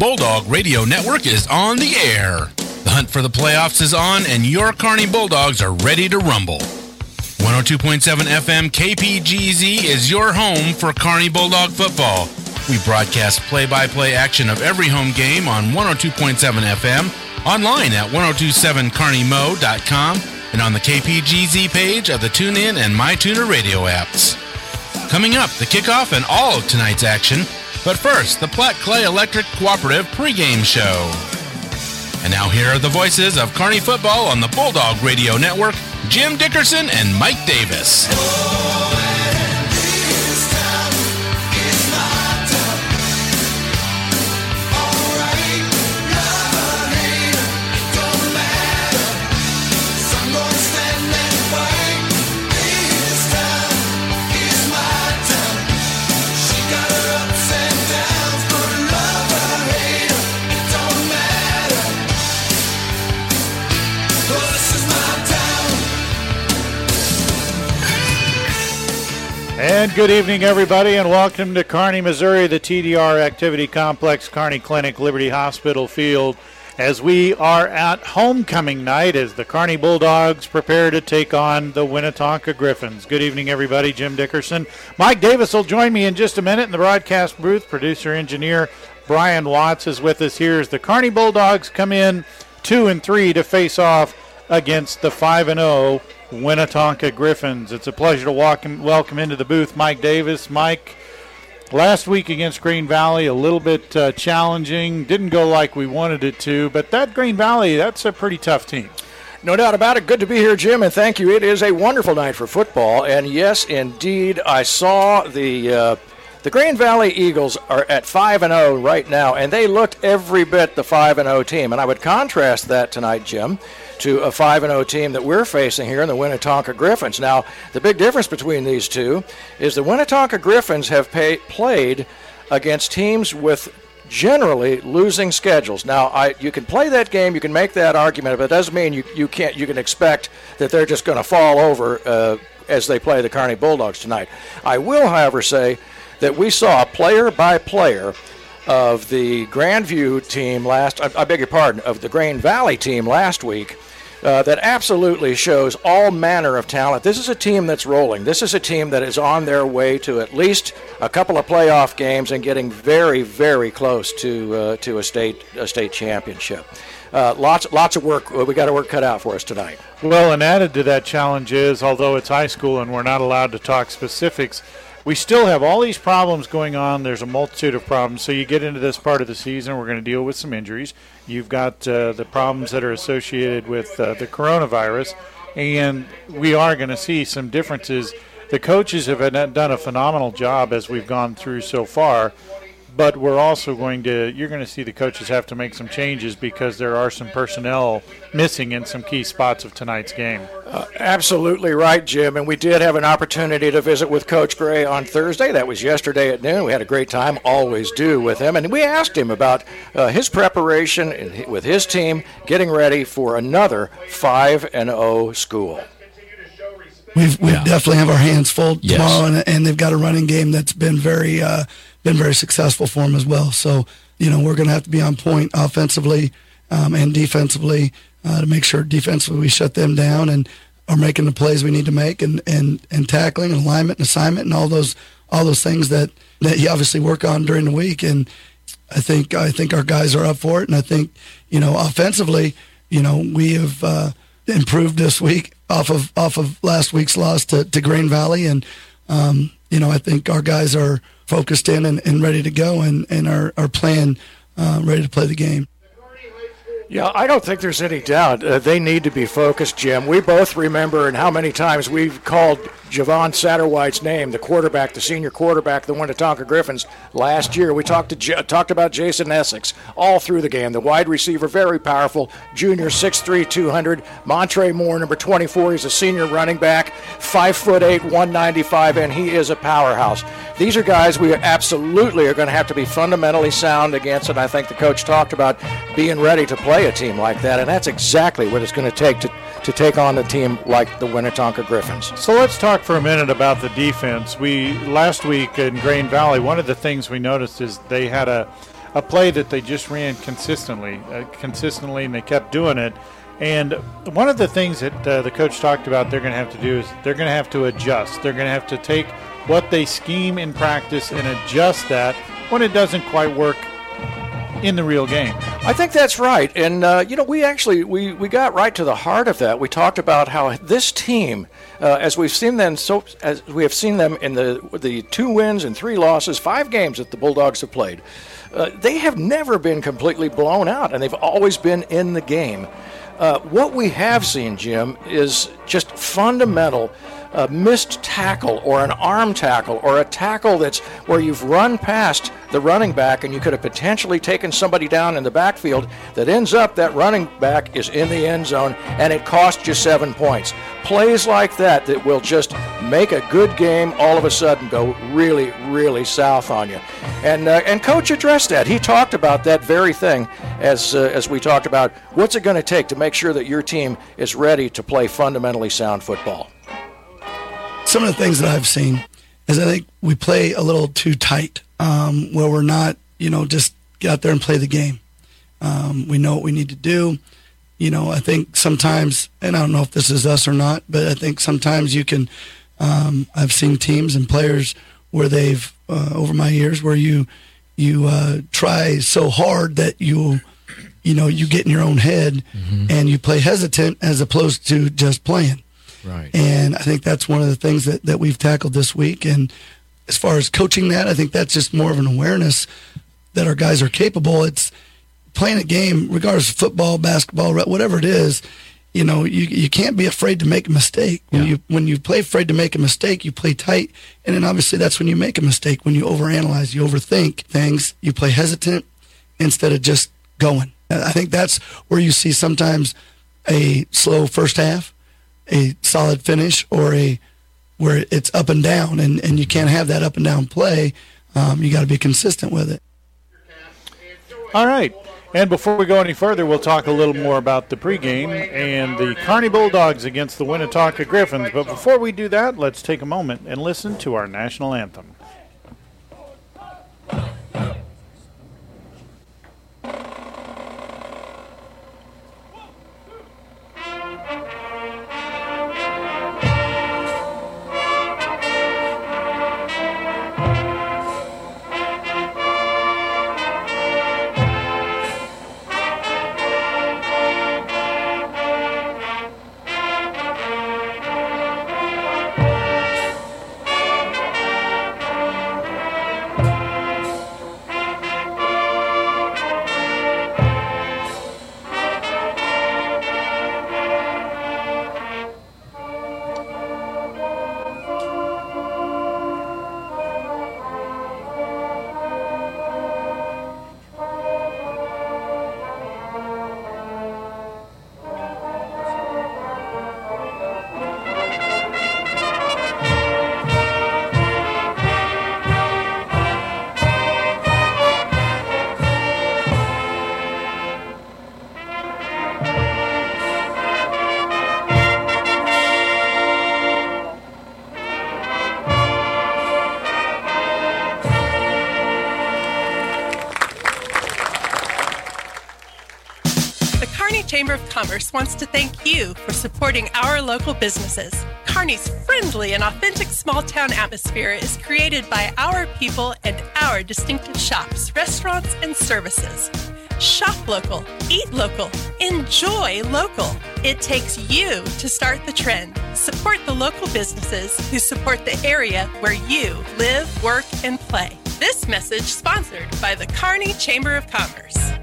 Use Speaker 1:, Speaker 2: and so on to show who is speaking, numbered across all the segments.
Speaker 1: Bulldog Radio Network is on the air. The hunt for the playoffs is on, and your Kearney Bulldogs are ready to rumble. 102.7 FM KPGZ is your home for Kearney Bulldog football. We broadcast play by play action of every home game on 102.7 FM, online at 1027kearneymo.com, and on the KPGZ page of the TuneIn and MyTuner radio apps. Coming up, the kickoff and all of tonight's action. But first, the Platte Clay Electric Cooperative pregame show. And now here are the voices of Kearney football on the Bulldog Radio Network, Jim Dickerson and Mike Davis.
Speaker 2: And good evening, everybody, and welcome to Kearney, Missouri, the TDR Activity Complex, Kearney Clinic, Liberty Hospital Field, as we are at homecoming night as the Kearney Bulldogs prepare to take on the Winnetonka Griffins. Good evening, everybody. Jim Dickerson. Mike Davis will join me in just a minute in the broadcast booth. Producer engineer Brian Watts is with us here as the Kearney Bulldogs come in two and three to face off against the five and zero. Oh Winnetonka Griffins. It's a pleasure to welcome, welcome into the booth Mike Davis. Mike, last week against Grain Valley, a little bit uh, challenging. Didn't go like we wanted it to, but that Grain Valley, that's a pretty tough team.
Speaker 3: No doubt about it. Good to be here, Jim, and thank you. It is a wonderful night for football, and yes, indeed, I saw the. Uh, the Grain Valley Eagles are at 5 and 0 right now, and they looked every bit the 5 and 0 team. And I would contrast that tonight, Jim, to a 5 0 team that we're facing here in the Winnetonka Griffins. Now, the big difference between these two is the Winnetonka Griffins have pay, played against teams with generally losing schedules. Now, I, you can play that game, you can make that argument, but it doesn't mean you, you can't. You can expect that they're just going to fall over uh, as they play the Kearney Bulldogs tonight. I will, however, say that we saw player by player of the Grandview team last. I, I beg your pardon, of the Grain Valley team last week uh, that absolutely shows all manner of talent. This is a team that's rolling. This is a team that is on their way to at least a couple of playoff games and getting very, very close to uh, to a state a state championship. Uh, lots lots of work. We got to work cut out for us tonight.
Speaker 2: Well, and added to that challenge is, although it's high school and we're not allowed to talk specifics we still have all these problems going on. There's a multitude of problems. So you get into this part of the season, we're going to deal with some injuries. You've got uh, the problems that are associated with uh, the coronavirus, and we are going to see some differences. The coaches have done a phenomenal job as we've gone through so far but we're also going to you're going to see the coaches have to make some changes because there are some personnel missing in some key spots of tonight's game.
Speaker 3: Uh, absolutely right, Jim. And we did have an opportunity to visit with Coach Gray on Thursday. That was yesterday at noon. We had a great time, always do, with him. And we asked him about uh, his preparation with his team getting ready for another 5 and 0 school.
Speaker 4: We've, we yeah. definitely have our hands full yes. tomorrow, and, and, they've got a running game that's been very uh, been very successful for them as well. So, you know, we're going to have to be on point offensively um, and defensively uh, to make sure defensively we shut them down and are making the plays we need to make and, and, and tackling and alignment and assignment and all those all those things that, that you obviously work on during the week. And I think I think our guys are up for it. And I think you know offensively, you know, we have uh, improved this week off of off of last week's loss to, to Grain Valley and um, you know I think our guys are focused in and, and ready to go and, and are, are playing uh, ready to play the game.
Speaker 3: Yeah, I don't think there's any doubt. Uh, they need to be focused, Jim. We both remember and how many times we've called Javon Satterwhite's name, the quarterback, the senior quarterback, the Winnetonka Griffins last year. We talked to J- talked about Jason Essex all through the game. The wide receiver, very powerful, junior, 6'3", 200. Montre Moore, number 24, he's a senior running back, 5'8", 195, and he is a powerhouse. These are guys we absolutely are going to have to be fundamentally sound against, and I think the coach talked about being ready to play a team like that, and that's exactly what it's going to take to to take on a team like the Winnetonka Griffins.
Speaker 2: So let's talk for a minute about the defense. We last week in Grain Valley, one of the things we noticed is they had a a play that they just ran consistently, uh, consistently, and they kept doing it. And one of the things that uh, the coach talked about they're going to have to do is they're going to have to adjust. They're going to have to take what they scheme in practice and adjust that when it doesn't quite work in the real game.
Speaker 3: I think that's right, and uh, you know we actually we, we got right to the heart of that. We talked about how this team, uh, as we've seen them so as we have seen them in the the two wins and three losses, five games that the Bulldogs have played, uh, they have never been completely blown out, and they've always been in the game. Uh, what we have seen, Jim, is just fundamental a missed tackle or an arm tackle or a tackle that's where you've run past the running back and you could have potentially taken somebody down in the backfield that ends up that running back is in the end zone and it costs you seven points. Plays like that that will just make a good game all of a sudden go really, really south on you. And uh, and coach addressed that. He talked about that very thing as uh, as we talked about what's it going to take to make sure that your team is ready to play fundamentally sound football
Speaker 4: some of the things that I've seen is I think we play a little too tight, um, where we're not, you know, just get out there and play the game. Um, we know what we need to do. You know, I think sometimes, and I don't know if this is us or not, but I think sometimes you can. Um, I've seen teams and players where they've uh, over my years where you you uh, try so hard that you you know you get in your own head mm-hmm. and you play hesitant as opposed to just playing.
Speaker 1: Right.
Speaker 4: And I think that's one of the things that, that we've tackled this week. And as far as coaching that, I think that's just more of an awareness that our guys are capable. It's playing a game, regardless of football, basketball, whatever it is. You know, you, you can't be afraid to make a mistake. When yeah. you when you play afraid to make a mistake, you play tight, and then obviously that's when you make a mistake. When you overanalyze, you overthink things, you play hesitant instead of just going. I think that's where you see sometimes a slow first half a solid finish or a where it's up and down, and, and you can't have that up and down play. Um, you got to be consistent with it.
Speaker 2: All right. And before we go any further, we'll talk a little more about the pregame and the Kearney Bulldogs against the Winnetonka Griffins. But before we do that, let's take a moment and listen to our national anthem.
Speaker 5: Commerce wants to thank you for supporting our local businesses. Kearney's friendly and authentic small town atmosphere is created by our people and our distinctive shops, restaurants, and services. Shop local, eat local, enjoy local. It takes you to start the trend. Support the local businesses who support the area where you live, work, and play. This message sponsored by the Kearney Chamber of Commerce.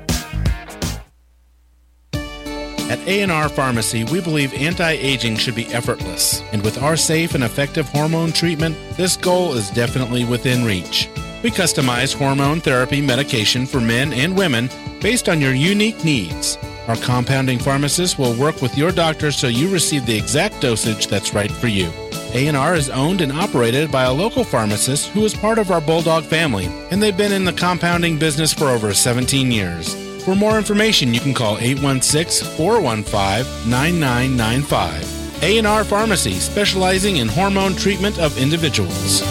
Speaker 1: At A&R Pharmacy, we believe anti-aging should be effortless, and with our safe and effective hormone treatment, this goal is definitely within reach. We customize hormone therapy medication for men and women based on your unique needs. Our compounding pharmacist will work with your doctor so you receive the exact dosage that's right for you. A&R is owned and operated by a local pharmacist who is part of our Bulldog family, and they've been in the compounding business for over 17 years. For more information, you can call 816 415 9995. A&R Pharmacy, specializing in hormone treatment of individuals.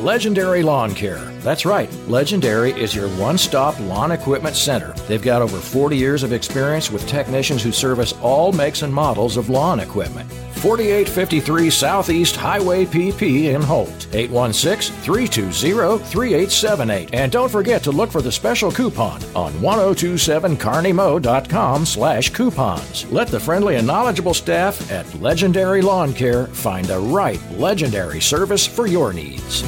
Speaker 3: Legendary Lawn Care. That's right, Legendary is your one stop lawn equipment center. They've got over 40 years of experience with technicians who service all makes and models of lawn equipment. 4853 Southeast Highway PP in Holt. 816 320 3878. And don't forget to look for the special coupon on 1027kearneymo.com slash coupons. Let the friendly and knowledgeable staff at Legendary Lawn Care find the right legendary service for your needs.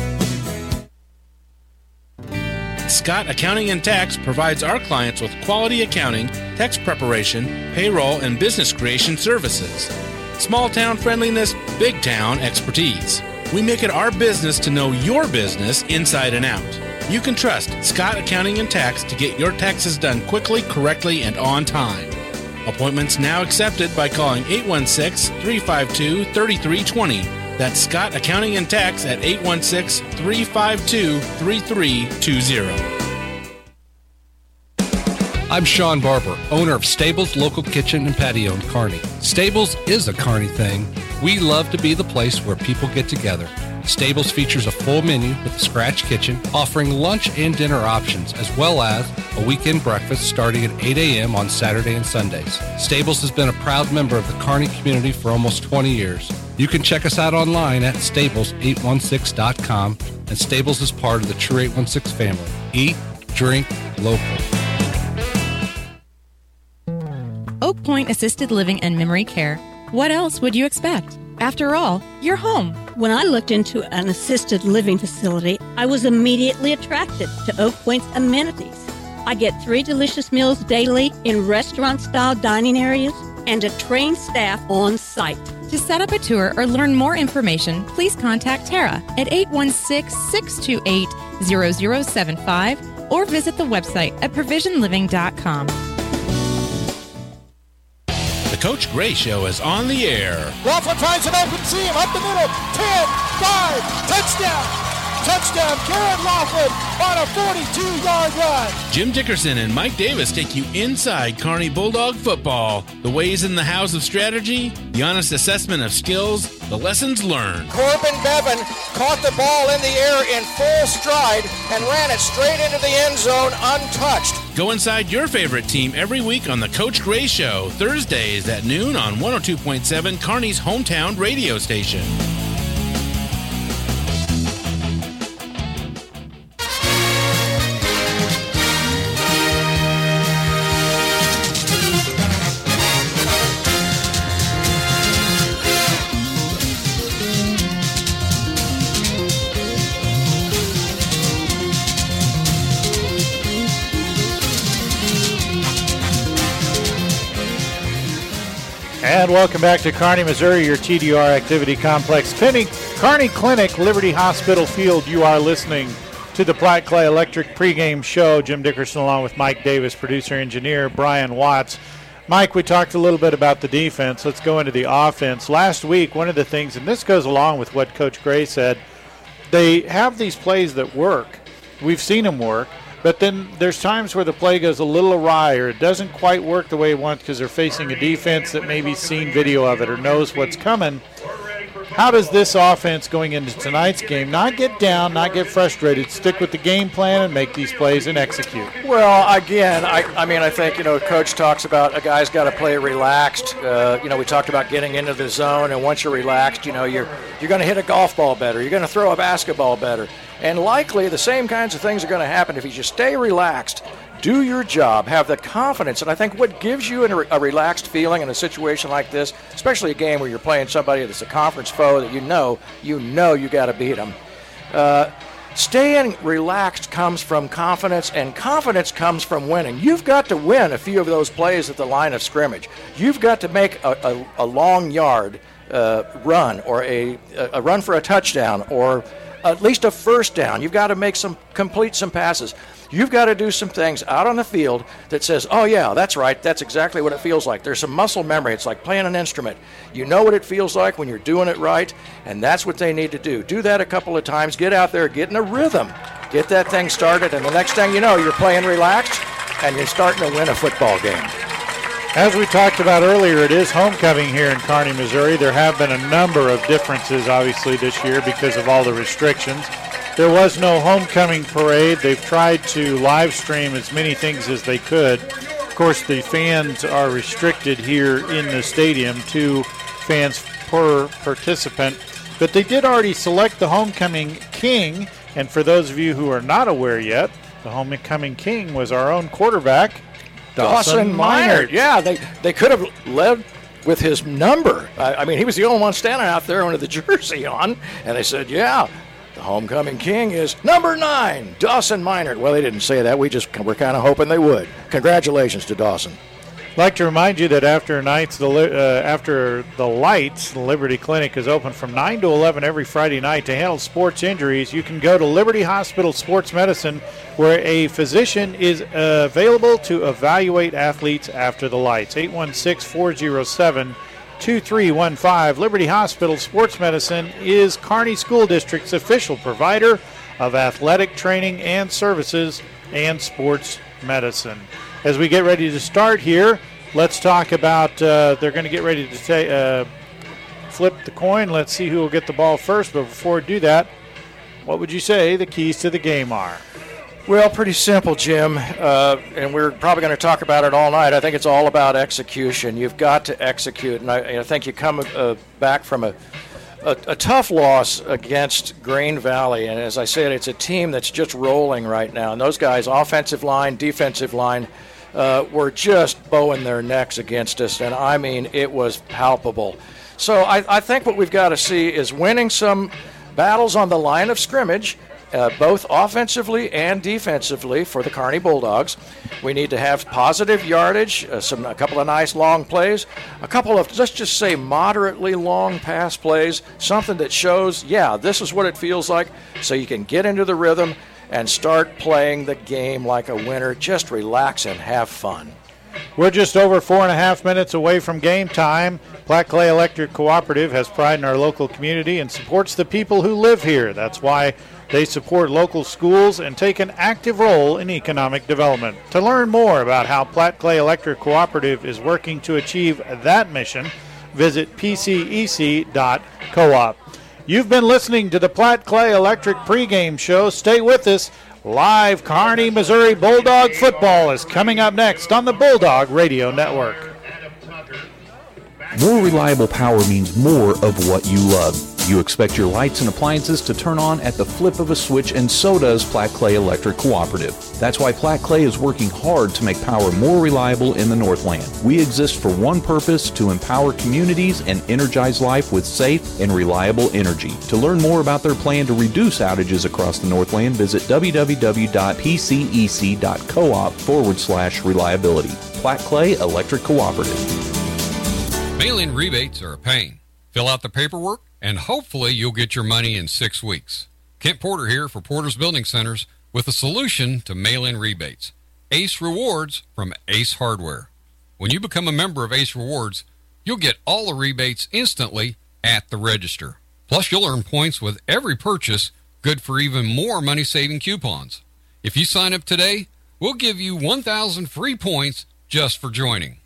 Speaker 1: Scott Accounting and Tax provides our clients with quality accounting, tax preparation, payroll, and business creation services. Small town friendliness, big town expertise. We make it our business to know your business inside and out. You can trust Scott Accounting and Tax to get your taxes done quickly, correctly, and on time. Appointments now accepted by calling 816 352 3320. That's Scott Accounting and Tax at 816 352 3320.
Speaker 6: I'm Sean Barber, owner of Stables Local Kitchen and Patio in Kearney. Stables is a Kearney thing. We love to be the place where people get together. Stables features a full menu with a scratch kitchen, offering lunch and dinner options, as well as a weekend breakfast starting at 8 a.m. on Saturday and Sundays. Stables has been a proud member of the Kearney community for almost 20 years. You can check us out online at stables816.com, and Stables is part of the True 816 family. Eat, drink, local.
Speaker 7: Oak Point Assisted Living and Memory Care. What else would you expect? After all, you're home.
Speaker 8: When I looked into an assisted living facility, I was immediately attracted to Oak Point's amenities. I get three delicious meals daily in restaurant style dining areas and a trained staff on site.
Speaker 7: To set up a tour or learn more information, please contact Tara at 816 628 0075 or visit the website at provisionliving.com.
Speaker 1: Coach Gray Show is on the air.
Speaker 9: Laughlin finds an open seam up the middle. 10, 5, touchdown. Touchdown, Karen Laughlin on a 42-yard run.
Speaker 1: Jim Dickerson and Mike Davis take you inside Kearney Bulldog football. The ways in the house of strategy, the honest assessment of skills, the lessons learned.
Speaker 9: Corbin Bevan caught the ball in the air in full stride and ran it straight into the end zone untouched.
Speaker 1: Go inside your favorite team every week on the Coach Gray Show, Thursdays at noon on 102.7 Kearney's hometown radio station.
Speaker 2: Welcome back to Kearney, Missouri, your TDR activity complex. Kearney, Kearney Clinic, Liberty Hospital Field. You are listening to the Platte Clay Electric pregame show. Jim Dickerson along with Mike Davis, producer engineer Brian Watts. Mike, we talked a little bit about the defense. Let's go into the offense. Last week, one of the things, and this goes along with what Coach Gray said, they have these plays that work. We've seen them work. But then there's times where the play goes a little awry or it doesn't quite work the way it wants because they're facing a defense that maybe seen video of it or knows what's coming. How does this offense going into tonight's game not get down, not get frustrated, stick with the game plan and make these plays and execute?
Speaker 3: Well, again, I, I mean, I think, you know, coach talks about a guy's got to play relaxed. Uh, you know, we talked about getting into the zone, and once you're relaxed, you know, you're, you're going to hit a golf ball better. You're going to throw a basketball better. And likely the same kinds of things are going to happen if you just stay relaxed, do your job, have the confidence. And I think what gives you a relaxed feeling in a situation like this, especially a game where you're playing somebody that's a conference foe that you know, you know you got to beat them. Uh, staying relaxed comes from confidence, and confidence comes from winning. You've got to win a few of those plays at the line of scrimmage. You've got to make a, a, a long yard uh, run or a, a run for a touchdown or at least a first down. You've got to make some complete some passes. You've got to do some things out on the field that says, "Oh yeah, that's right. That's exactly what it feels like." There's some muscle memory. It's like playing an instrument. You know what it feels like when you're doing it right, and that's what they need to do. Do that a couple of times. Get out there, get in a rhythm, get that thing started, and the next thing you know, you're playing relaxed and you're starting to win a football game.
Speaker 2: As we talked about earlier, it is homecoming here in Kearney, Missouri. There have been a number of differences, obviously, this year because of all the restrictions. There was no homecoming parade. They've tried to live stream as many things as they could. Of course, the fans are restricted here in the stadium, to fans per participant. But they did already select the homecoming king. And for those of you who are not aware yet, the homecoming king was our own quarterback, Dawson, Dawson
Speaker 3: Yeah, they, they could have led with his number. I, I, mean, he was the only one standing out there with the jersey on. And they said, yeah, the homecoming king is number nine, Dawson Minard. Well, they didn't say that. We just were kind of hoping they would. Congratulations to Dawson.
Speaker 2: I'd like to remind you that after nights, the uh, after the lights, the Liberty Clinic is open from 9 to 11 every Friday night to handle sports injuries. You can go to Liberty Hospital Sports Medicine, where a physician is available to evaluate athletes after the lights. 816 407 2315. Liberty Hospital Sports Medicine is Kearney School District's official provider of athletic training and services and sports medicine as we get ready to start here, let's talk about. Uh, they're going to get ready to say, uh, flip the coin. Let's see who will get the ball first. But before we do that, what would you say the keys to the game are?
Speaker 3: Well, pretty simple, Jim. Uh, and we're probably going to talk about it all night. I think it's all about execution. You've got to execute. And I, I think you come uh, back from a, a, a, tough loss against Grain Valley. And as I said, it's a team that's just rolling right now. And those guys, offensive line, defensive line, uh, were just bowing their necks against us, and I mean, it was palpable. So I, I think what we've got to see is winning some battles on the line of scrimmage. Uh, both offensively and defensively for the Kearney Bulldogs. We need to have positive yardage, uh, some a couple of nice long plays, a couple of let's just say moderately long pass plays, something that shows, yeah, this is what it feels like, so you can get into the rhythm and start playing the game like a winner. Just relax and have fun.
Speaker 2: We're just over four and a half minutes away from game time. Platte Clay Electric Cooperative has pride in our local community and supports the people who live here. That's why they support local schools and take an active role in economic development. To learn more about how Platte Clay Electric Cooperative is working to achieve that mission, visit pcec.coop. You've been listening to the Platte Clay Electric pregame show. Stay with us. Live Kearney, Missouri Bulldog football is coming up next on the Bulldog Radio Network.
Speaker 10: More reliable power means more of what you love. You expect your lights and appliances to turn on at the flip of a switch, and so does Platte Clay Electric Cooperative. That's why Platte Clay is working hard to make power more reliable in the Northland. We exist for one purpose to empower communities and energize life with safe and reliable energy. To learn more about their plan to reduce outages across the Northland, visit www.pcec.coop forward slash reliability. Platte Clay Electric Cooperative.
Speaker 11: Mail in rebates are a pain. Fill out the paperwork and hopefully you'll get your money in six weeks. Kent Porter here for Porter's Building Centers with a solution to mail in rebates Ace Rewards from Ace Hardware. When you become a member of Ace Rewards, you'll get all the rebates instantly at the register. Plus, you'll earn points with every purchase, good for even more money saving coupons. If you sign up today, we'll give you 1,000 free points just for joining.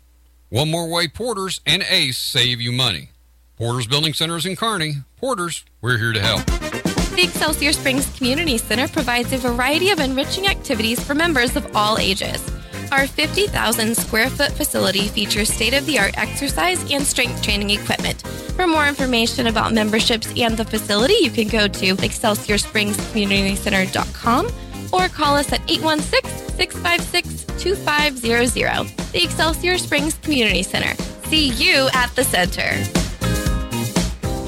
Speaker 11: One more way Porters and Ace save you money. Porter's Building Centers in Kearney. Porter's, we're here to help.
Speaker 12: The Excelsior Springs Community Center provides a variety of enriching activities for members of all ages. Our 50,000 square foot facility features state of the art exercise and strength training equipment. For more information about memberships and the facility, you can go to ExcelsiorSpringsCommunityCenter.com or call us at 816 656 2500. The Excelsior Springs Community Center. See you at the center.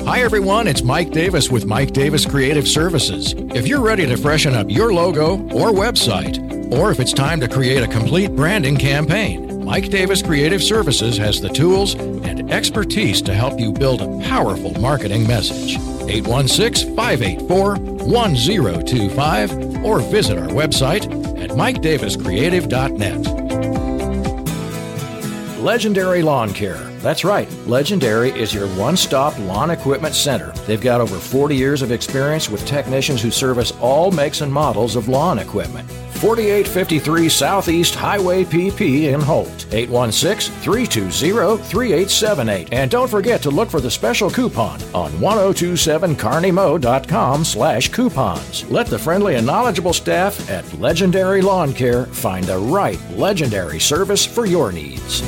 Speaker 3: Hi, everyone. It's Mike Davis with Mike Davis Creative Services. If you're ready to freshen up your logo or website, or if it's time to create a complete branding campaign, Mike Davis Creative Services has the tools and expertise to help you build a powerful marketing message. 816 584 1025 or visit our website at mikedaviscreative.net. Legendary Lawn Care. That's right, Legendary is your one stop lawn equipment center. They've got over 40 years of experience with technicians who service all makes and models of lawn equipment 4853 Southeast Highway PP in Holt. 816 320 3878. And don't forget to look for the special coupon on 1027kearneymo.com slash coupons. Let the friendly and knowledgeable staff at Legendary Lawn Care find the right legendary service for your needs.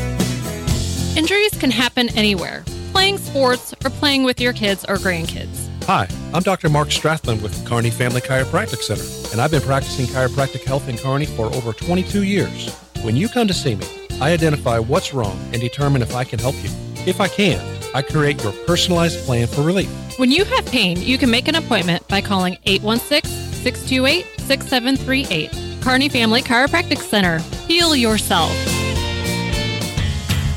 Speaker 13: Injuries can happen anywhere playing sports or playing with your kids or grandkids.
Speaker 6: Hi, I'm Dr. Mark Strathman with Kearney Family Chiropractic Center, and I've been practicing chiropractic health in Kearney for over 22 years. When you come to see me, I identify what's wrong and determine if I can help you. If I can, I create your personalized plan for relief.
Speaker 13: When you have pain, you can make an appointment by calling 816 628 6738. Kearney Family Chiropractic Center. Heal yourself.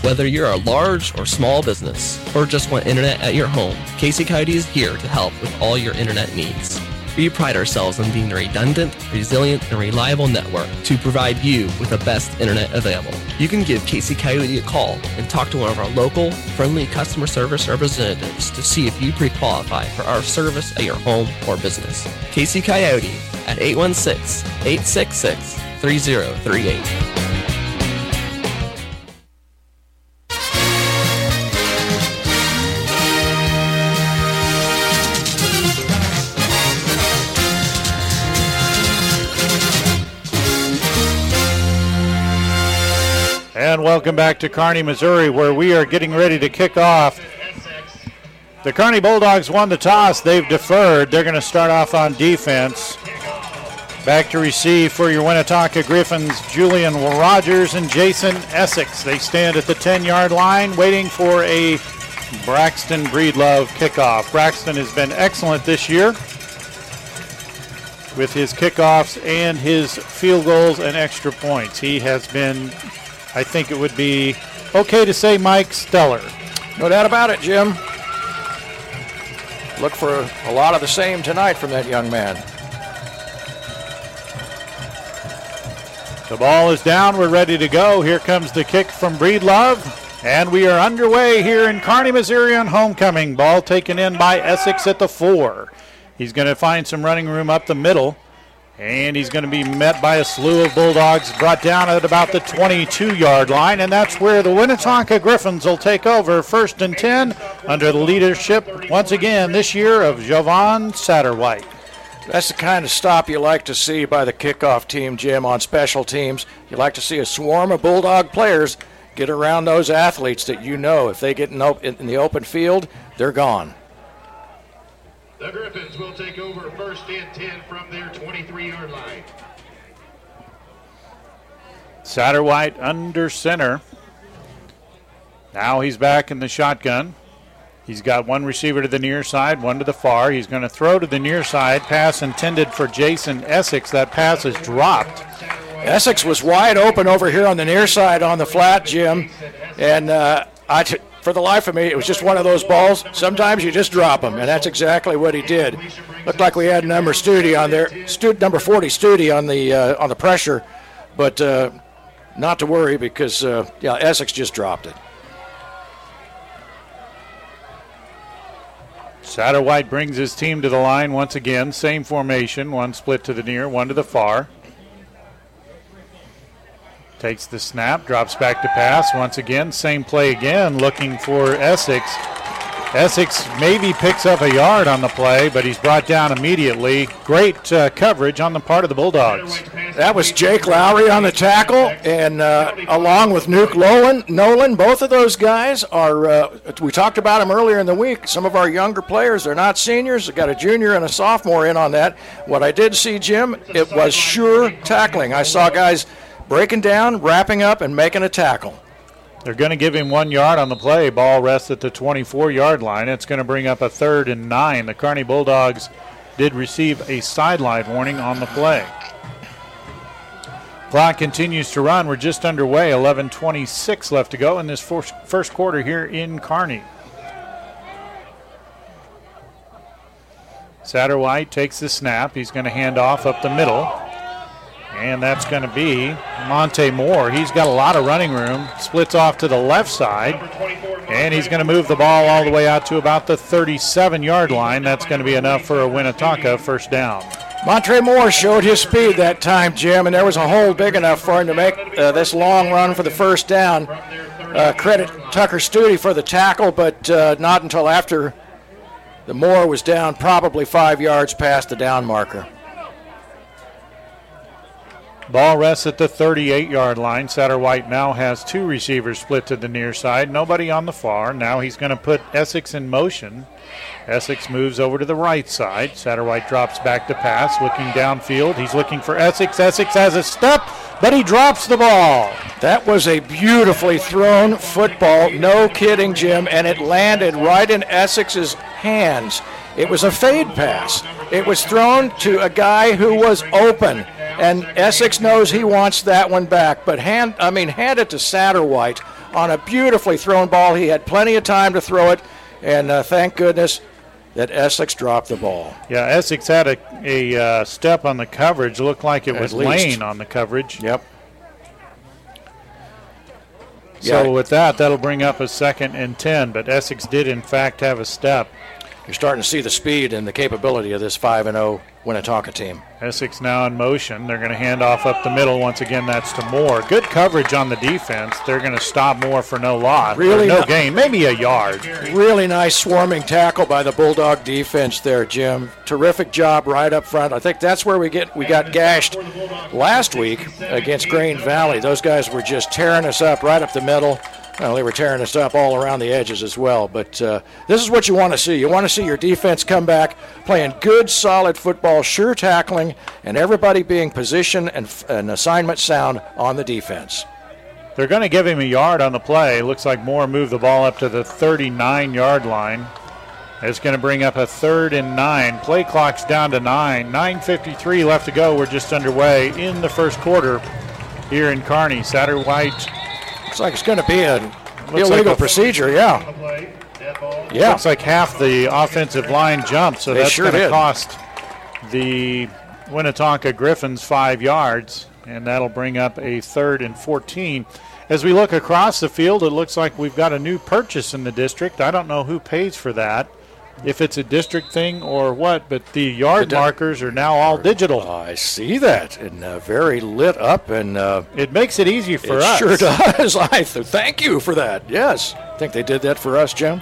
Speaker 14: Whether you're a large or small business, or just want internet at your home, Casey Coyote is here to help with all your internet needs. We pride ourselves on being a redundant, resilient, and reliable network to provide you with the best internet available. You can give Casey Coyote a call and talk to one of our local, friendly customer service representatives to see if you pre-qualify for our service at your home or business. Casey Coyote at 816-866-3038.
Speaker 2: Welcome back to Kearney, Missouri, where we are getting ready to kick off. The Kearney Bulldogs won the toss. They've deferred. They're going to start off on defense. Back to receive for your Winnetonka Griffins, Julian Rogers and Jason Essex. They stand at the 10 yard line waiting for a Braxton Breedlove kickoff. Braxton has been excellent this year with his kickoffs and his field goals and extra points. He has been I think it would be okay to say Mike Stellar.
Speaker 3: No doubt about it, Jim. Look for a lot of the same tonight from that young man.
Speaker 2: The ball is down. We're ready to go. Here comes the kick from Breedlove. And we are underway here in Kearney, Missouri on homecoming. Ball taken in by Essex at the four. He's going to find some running room up the middle. And he's going to be met by a slew of Bulldogs brought down at about the 22 yard line. And that's where the Winnetonka Griffins will take over first and 10 under the leadership, once again, this year of Jovan Satterwhite.
Speaker 3: That's the kind of stop you like to see by the kickoff team, Jim, on special teams. You like to see a swarm of Bulldog players get around those athletes that you know if they get in, in the open field, they're gone.
Speaker 15: The Griffins will take over first and 10 from their 23 yard line.
Speaker 2: Satterwhite under center. Now he's back in the shotgun. He's got one receiver to the near side, one to the far. He's going to throw to the near side. Pass intended for Jason Essex. That pass is dropped.
Speaker 3: Essex was wide open over here on the near side on the flat, Jim. And uh, I, t- for the life of me, it was just one of those balls. Sometimes you just drop them, and that's exactly what he did. Looked like we had number Studi on there, Stu, number 40 Studi on the uh, on the pressure, but uh, not to worry because uh, yeah, Essex just dropped it.
Speaker 2: Satterwhite brings his team to the line once again. Same formation, one split to the near, one to the far. Takes the snap, drops back to pass. Once again, same play again, looking for Essex. Essex maybe picks up a yard on the play, but he's brought down immediately. Great uh, coverage on the part of the Bulldogs.
Speaker 3: That was Jake Lowry on the tackle, and uh, along with Nuke Nolan, Nolan, both of those guys are. Uh, we talked about them earlier in the week. Some of our younger players, they're not seniors. They got a junior and a sophomore in on that. What I did see, Jim, it was sure tackling. I saw guys breaking down, wrapping up, and making a tackle.
Speaker 2: They're going to give him one yard on the play. Ball rests at the 24 yard line. It's going to bring up a third and nine. The Kearney Bulldogs did receive a sideline warning on the play. Clock continues to run. We're just underway. 11:26 left to go in this first quarter here in Kearney. Satterwhite takes the snap. He's going to hand off up the middle. And that's going to be Montre Moore. He's got a lot of running room. Splits off to the left side. And he's going to move the ball all the way out to about the 37 yard line. That's going to be enough for a Winnetonka first down.
Speaker 3: Montre Moore showed his speed that time, Jim, and there was a hole big enough for him to make uh, this long run for the first down. Uh, credit Tucker Studi for the tackle, but uh, not until after the Moore was down, probably five yards past the down marker.
Speaker 2: Ball rests at the 38 yard line. Satterwhite now has two receivers split to the near side. Nobody on the far. Now he's going to put Essex in motion. Essex moves over to the right side. Satterwhite drops back to pass, looking downfield. He's looking for Essex. Essex has a step, but he drops the ball.
Speaker 3: That was a beautifully thrown football, no kidding, Jim, and it landed right in Essex's hands. It was a fade pass. It was thrown to a guy who was open, and Essex knows he wants that one back. But hand, I mean, hand it to Satterwhite on a beautifully thrown ball. He had plenty of time to throw it, and uh, thank goodness that Essex dropped the ball.
Speaker 2: Yeah, Essex had a, a uh, step on the coverage. Looked like it
Speaker 3: At
Speaker 2: was
Speaker 3: least.
Speaker 2: Lane on the coverage.
Speaker 3: Yep.
Speaker 2: So
Speaker 3: Yeah.
Speaker 2: with that, that'll bring up a second and 10. But Essex did, in fact, have a step.
Speaker 3: You're starting to see the speed and the capability of this 5 and 0 Winnetonka team.
Speaker 2: Essex now in motion. They're going to hand off up the middle. Once again, that's to Moore. Good coverage on the defense. They're going to stop Moore for no loss.
Speaker 3: Really
Speaker 2: no gain, maybe a yard.
Speaker 3: Really nice swarming tackle by the Bulldog defense there, Jim. Terrific job right up front. I think that's where we get we got gashed last week against Grain Valley. Those guys were just tearing us up right up the middle. Well, they were tearing us up all around the edges as well. But uh, this is what you want to see. You want to see your defense come back playing good, solid football, sure tackling, and everybody being position and, and assignment sound on the defense.
Speaker 2: They're going to give him a yard on the play. Looks like Moore moved the ball up to the 39 yard line. It's going to bring up a third and nine. Play clock's down to nine. 9.53 left to go. We're just underway in the first quarter here in Kearney. Satterwhite.
Speaker 3: Looks like it's going to be an illegal
Speaker 2: like a-
Speaker 3: procedure, yeah. Yeah.
Speaker 2: Looks like half the offensive line jumped, so
Speaker 3: They
Speaker 2: that's
Speaker 3: sure
Speaker 2: going to cost the Winnetonka Griffins five yards, and that'll bring up a third and 14. As we look across the field, it looks like we've got a new purchase in the district. I don't know who pays for that, if it's a district thing or what, but the yard
Speaker 3: do-
Speaker 2: markers are now all digital.
Speaker 3: I see that, and uh, very lit up, and uh,
Speaker 2: it makes it easy for us.
Speaker 3: it
Speaker 2: us.
Speaker 3: Sure does. I th- thank you for that. Yes, I think they did that for us, Jim.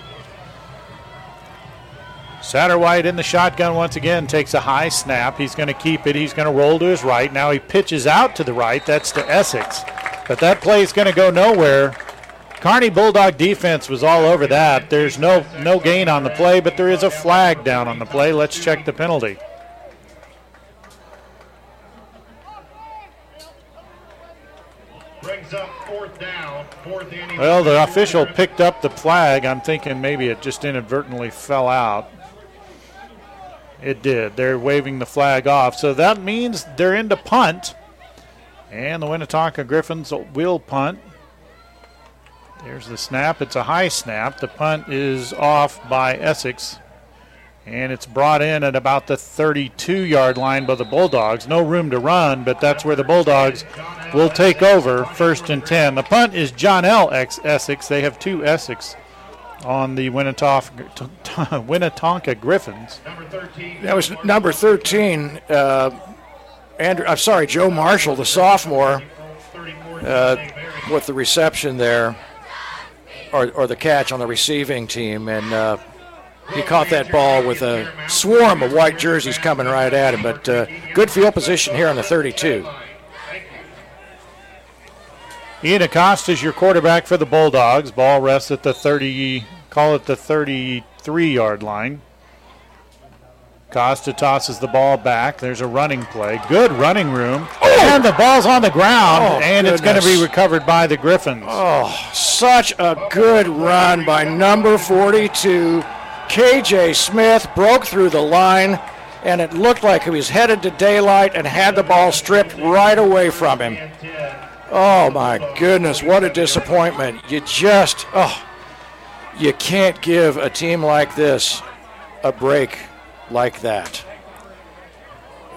Speaker 2: Satterwhite in the shotgun once again takes a high snap. He's going to keep it. He's going to roll to his right. Now he pitches out to the right. That's to Essex. But that play is going to go nowhere. Kearney Bulldog defense was all over that. There's no no gain on the play, but there is a flag down on the play. Let's check the penalty.
Speaker 15: Brings up fourth down, fourth inning.
Speaker 2: Well, the official picked up the flag. I'm thinking maybe it just inadvertently fell out. It did. They're waving the flag off. So that means they're into punt. And the Winnetonka Griffins will punt. There's the snap. It's a high snap. The punt is off by Essex. And it's brought in at about the 32 yard line by the Bulldogs. No room to run, but that's where the Bulldogs will take over first and 10. The punt is John L. X Essex. They have two Essex on the Winnetonka, Winnetonka Griffins.
Speaker 3: That was number 13. Uh, Andrew, I'm sorry, Joe Marshall, the sophomore, uh, with the reception there, or, or the catch on the receiving team, and uh, he caught that ball with a swarm of white jerseys coming right at him. But uh, good field position here on the 32.
Speaker 2: Ian Acosta is your quarterback for the Bulldogs. Ball rests at the 30, call it the 33 yard line. Costa tosses the ball back. There's a running play. Good running room. Oh! And the ball's on the ground,
Speaker 3: Oh,
Speaker 2: and it's going to be recovered by the Griffins.
Speaker 3: Oh, such a good run by number 42. KJ Smith broke through the line, and it looked like he was headed to daylight and had the ball stripped right away from him. Oh, my goodness, what a disappointment. You just, oh, you can't give a team like this a break like that.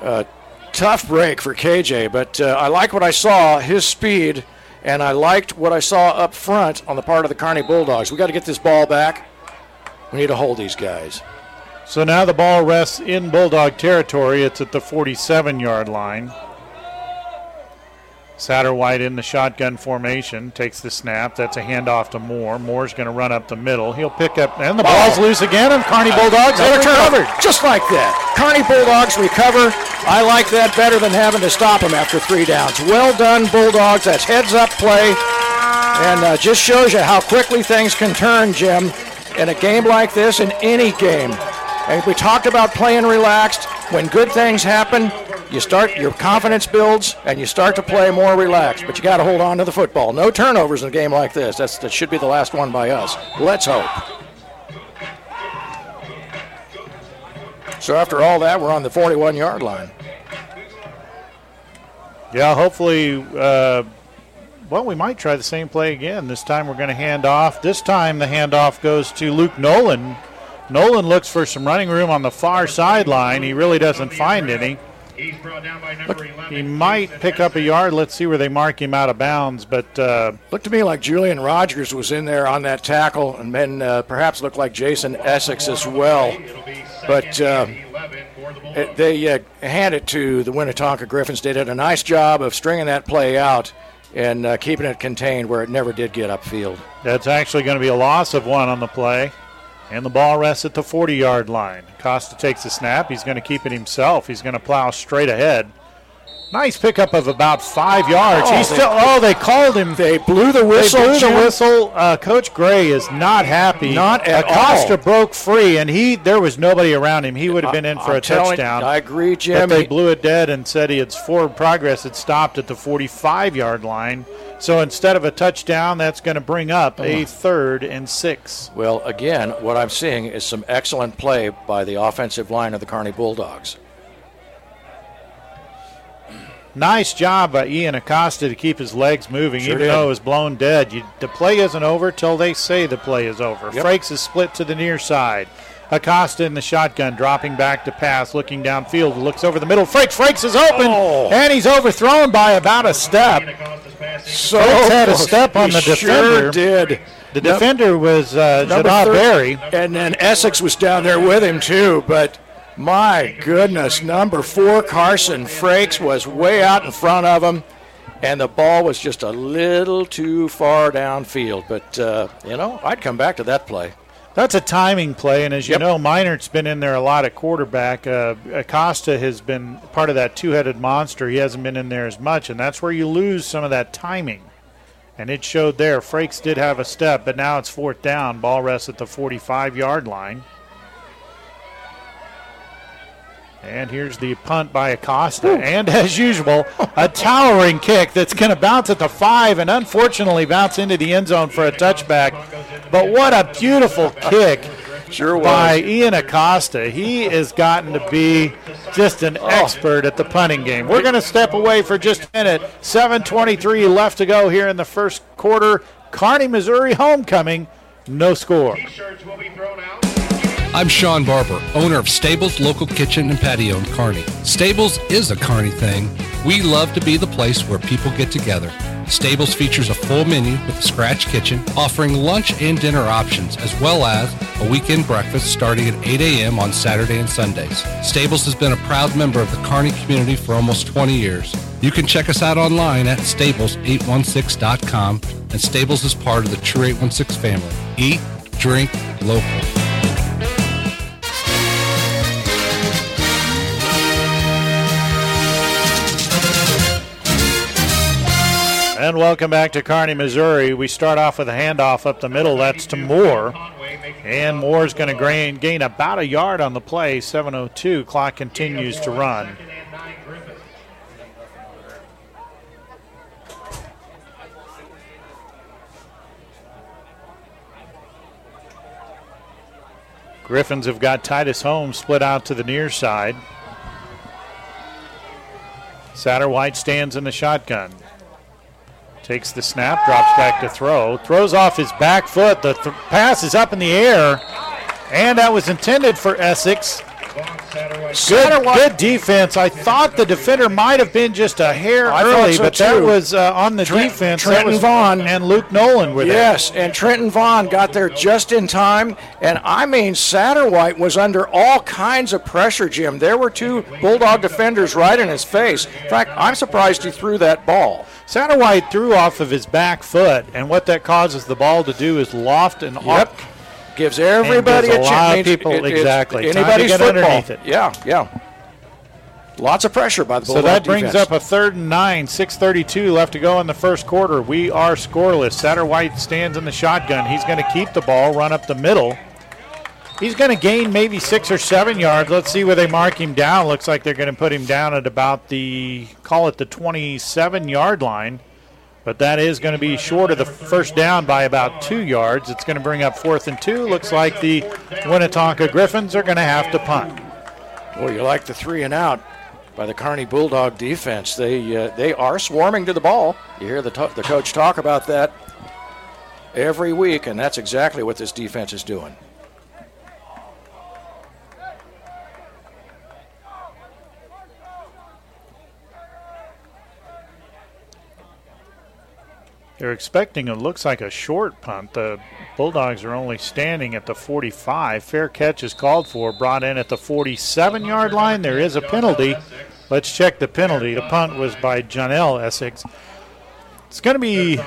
Speaker 3: Uh, tough break for KJ, but uh, I like what I saw, his speed, and I liked what I saw up front on the part of the Kearney Bulldogs. We got to get this ball back. We need to hold these guys.
Speaker 2: So now the ball rests in Bulldog territory. It's at the 47 yard line. Satterwhite in the shotgun formation takes the snap. That's a handoff to Moore. Moore's going to run up the middle. He'll pick up, and the ball's loose again. And Kearney Bulldogs have a turnover.
Speaker 3: Just like that. Kearney Bulldogs recover. I like that better than having to stop them after three downs. Well done, Bulldogs. That's heads up play. And uh, just shows you how quickly things can turn, Jim, in a game like this, in any game. And we talked about playing relaxed. When good things happen, you start your confidence builds and you start to play more relaxed. But you got to hold on to the football. No turnovers in a game like this. That's, that should be the last one by us. Let's hope. So after all that, we're on the 41 yard line.
Speaker 2: Yeah, hopefully. Uh, well, we might try the same play again. This time we're going to hand off. This time the handoff goes to Luke Nolan. Nolan looks for some running room on the far sideline. He really doesn't find any. Look, he might pick up a yard. Let's see where they mark him out of bounds. But uh,
Speaker 3: looked to me like Julian Rogers was in there on that tackle, and then uh, perhaps looked like Jason Essex as well. But uh, it, they uh, hand it to the Winnetonka Griffins. They did a nice job of stringing that play out and uh, keeping it contained where it never did get upfield.
Speaker 2: That's actually going to be a loss of one on the play. And the ball rests at the 40 yard line. Costa takes the snap. He's going to keep it himself. He's going to plow straight ahead. Nice pickup of about five yards.
Speaker 3: Oh,
Speaker 2: He's
Speaker 3: they-
Speaker 2: still. Oh, they called him.
Speaker 3: They blew the whistle.
Speaker 2: They blew the whistle. Uh, Coach Gray is not happy.
Speaker 3: Not at
Speaker 2: Acosta
Speaker 3: all.
Speaker 2: broke free, and he there was nobody around him. He would have been in for
Speaker 3: I'm
Speaker 2: a touchdown.
Speaker 3: I agree,
Speaker 2: But
Speaker 3: Jim.
Speaker 2: they blew it dead and said he had forward progress had stopped at the 45 yard line. So instead of a touchdown, that's going to bring up a third and six.
Speaker 3: Well, again, what I'm seeing is some excellent play by the offensive line of the Kearney Bulldogs.
Speaker 2: Nice job by Ian Acosta to keep his legs moving,
Speaker 3: Sure
Speaker 2: even
Speaker 3: did.
Speaker 2: though it was blown dead. You, the play isn't over till they say the play is over.
Speaker 3: Yep.
Speaker 2: Frakes is split to the near side. Acosta in the shotgun, dropping back to pass, looking downfield, looks over the middle. Frakes, Frakes is open,
Speaker 3: Oh.
Speaker 2: and he's overthrown by about a step.
Speaker 3: So
Speaker 2: Frakes had a step on
Speaker 3: He
Speaker 2: the
Speaker 3: sure
Speaker 2: defender.
Speaker 3: did.
Speaker 2: The defender was uh,
Speaker 3: thir-
Speaker 2: Berry.
Speaker 3: And then Essex was down there with him, too. But my goodness, number four, Carson Frakes, was way out in front of him. And the ball was just a little too far downfield. But, uh, you know, I'd come back to that play.
Speaker 2: That's a timing play, and as you know, Minert's been in there a lot at quarterback. Uh, Acosta has been part of that two-headed monster. He hasn't been in there as much, and that's where you lose some of that timing. And it showed there. Frakes did have a step, but now it's fourth down. Ball rests at the 45-yard line. And here's the punt by Acosta. And as usual, a towering kick that's going to bounce at the five and unfortunately bounce into the end zone for a touchback. But what a beautiful kick
Speaker 3: sure
Speaker 2: by Ian Acosta. He has gotten to be just an oh. expert at the punting game. We're going to step away for just a minute. 7.23 left to go here in the first quarter. Kearney, Missouri homecoming. No score.
Speaker 6: I'm Sean Barber, owner of Stables Local Kitchen and Patio in Kearney. Stables is a Kearney thing. We love to be the place where people get together. Stables features a full menu with a scratch kitchen, offering lunch and dinner options, as well as a weekend breakfast starting at 8 a.m. on Saturday and Sundays. Stables has been a proud member of the Kearney community for almost 20 years. You can check us out online at stables816.com, and Stables is part of the True 816 family. Eat, drink, local.
Speaker 2: And welcome back to Kearney, Missouri. We start off with a handoff up the middle. That's to Moore. And Moore's going to gain, gain about a yard on the play. 7.02. Clock continues to run. Griffins have got Titus Holmes split out to the near side. Satterwhite stands in the shotgun. Takes the snap, drops back to throw, throws off his back foot. The th- pass is up in the air, and that was intended for Essex. Good, good defense. I thought the defender might have been just a hair
Speaker 3: I
Speaker 2: early,
Speaker 3: so
Speaker 2: but that was uh, on the
Speaker 3: Trent-
Speaker 2: defense.
Speaker 3: Trenton
Speaker 2: was
Speaker 3: Vaughn.
Speaker 2: and Luke Nolan were there.
Speaker 3: Yes, and Trenton Vaughn got there just in time. And I mean, Satterwhite was under all kinds of pressure, Jim. There were two Bulldog defenders right in his face. In fact, I'm surprised he threw that ball.
Speaker 2: Satterwhite threw off of his back foot, and what that causes the ball to do is loft and
Speaker 3: Yep.
Speaker 2: up.
Speaker 3: Gives everybody
Speaker 2: gives a
Speaker 3: a,
Speaker 2: lot of
Speaker 3: chance.
Speaker 2: people-
Speaker 3: It- it's
Speaker 2: exactly. Time to
Speaker 3: Anybody's
Speaker 2: get
Speaker 3: football.
Speaker 2: underneath it.
Speaker 3: Yeah, yeah. Lots of pressure by the
Speaker 2: So that brings
Speaker 3: defense.
Speaker 2: up a third and nine, 6.32 left to go in the first quarter. We are scoreless. Satterwhite stands in the shotgun. He's going to keep the ball, run up the middle. He's going to gain maybe six or seven yards. Let's see where they mark him down. Looks like they're going to put him down at about the, call it the 27 yard line. But that is going to be short of the first down by about two yards. It's going to bring up fourth and two. Looks like the Winnetonka Griffins are going to have to punt.
Speaker 3: Well, you like the three and out by the Kearney Bulldog defense. They uh, they are swarming to the ball. You hear the to- the coach talk about that every week, and that's exactly what this defense is doing.
Speaker 2: They're expecting it looks like a short punt. The Bulldogs are only standing at the 45. Fair catch is called for, brought in at the 47 yard line. There is a penalty. Let's check the penalty. The punt was by Janelle Essex. It's going to be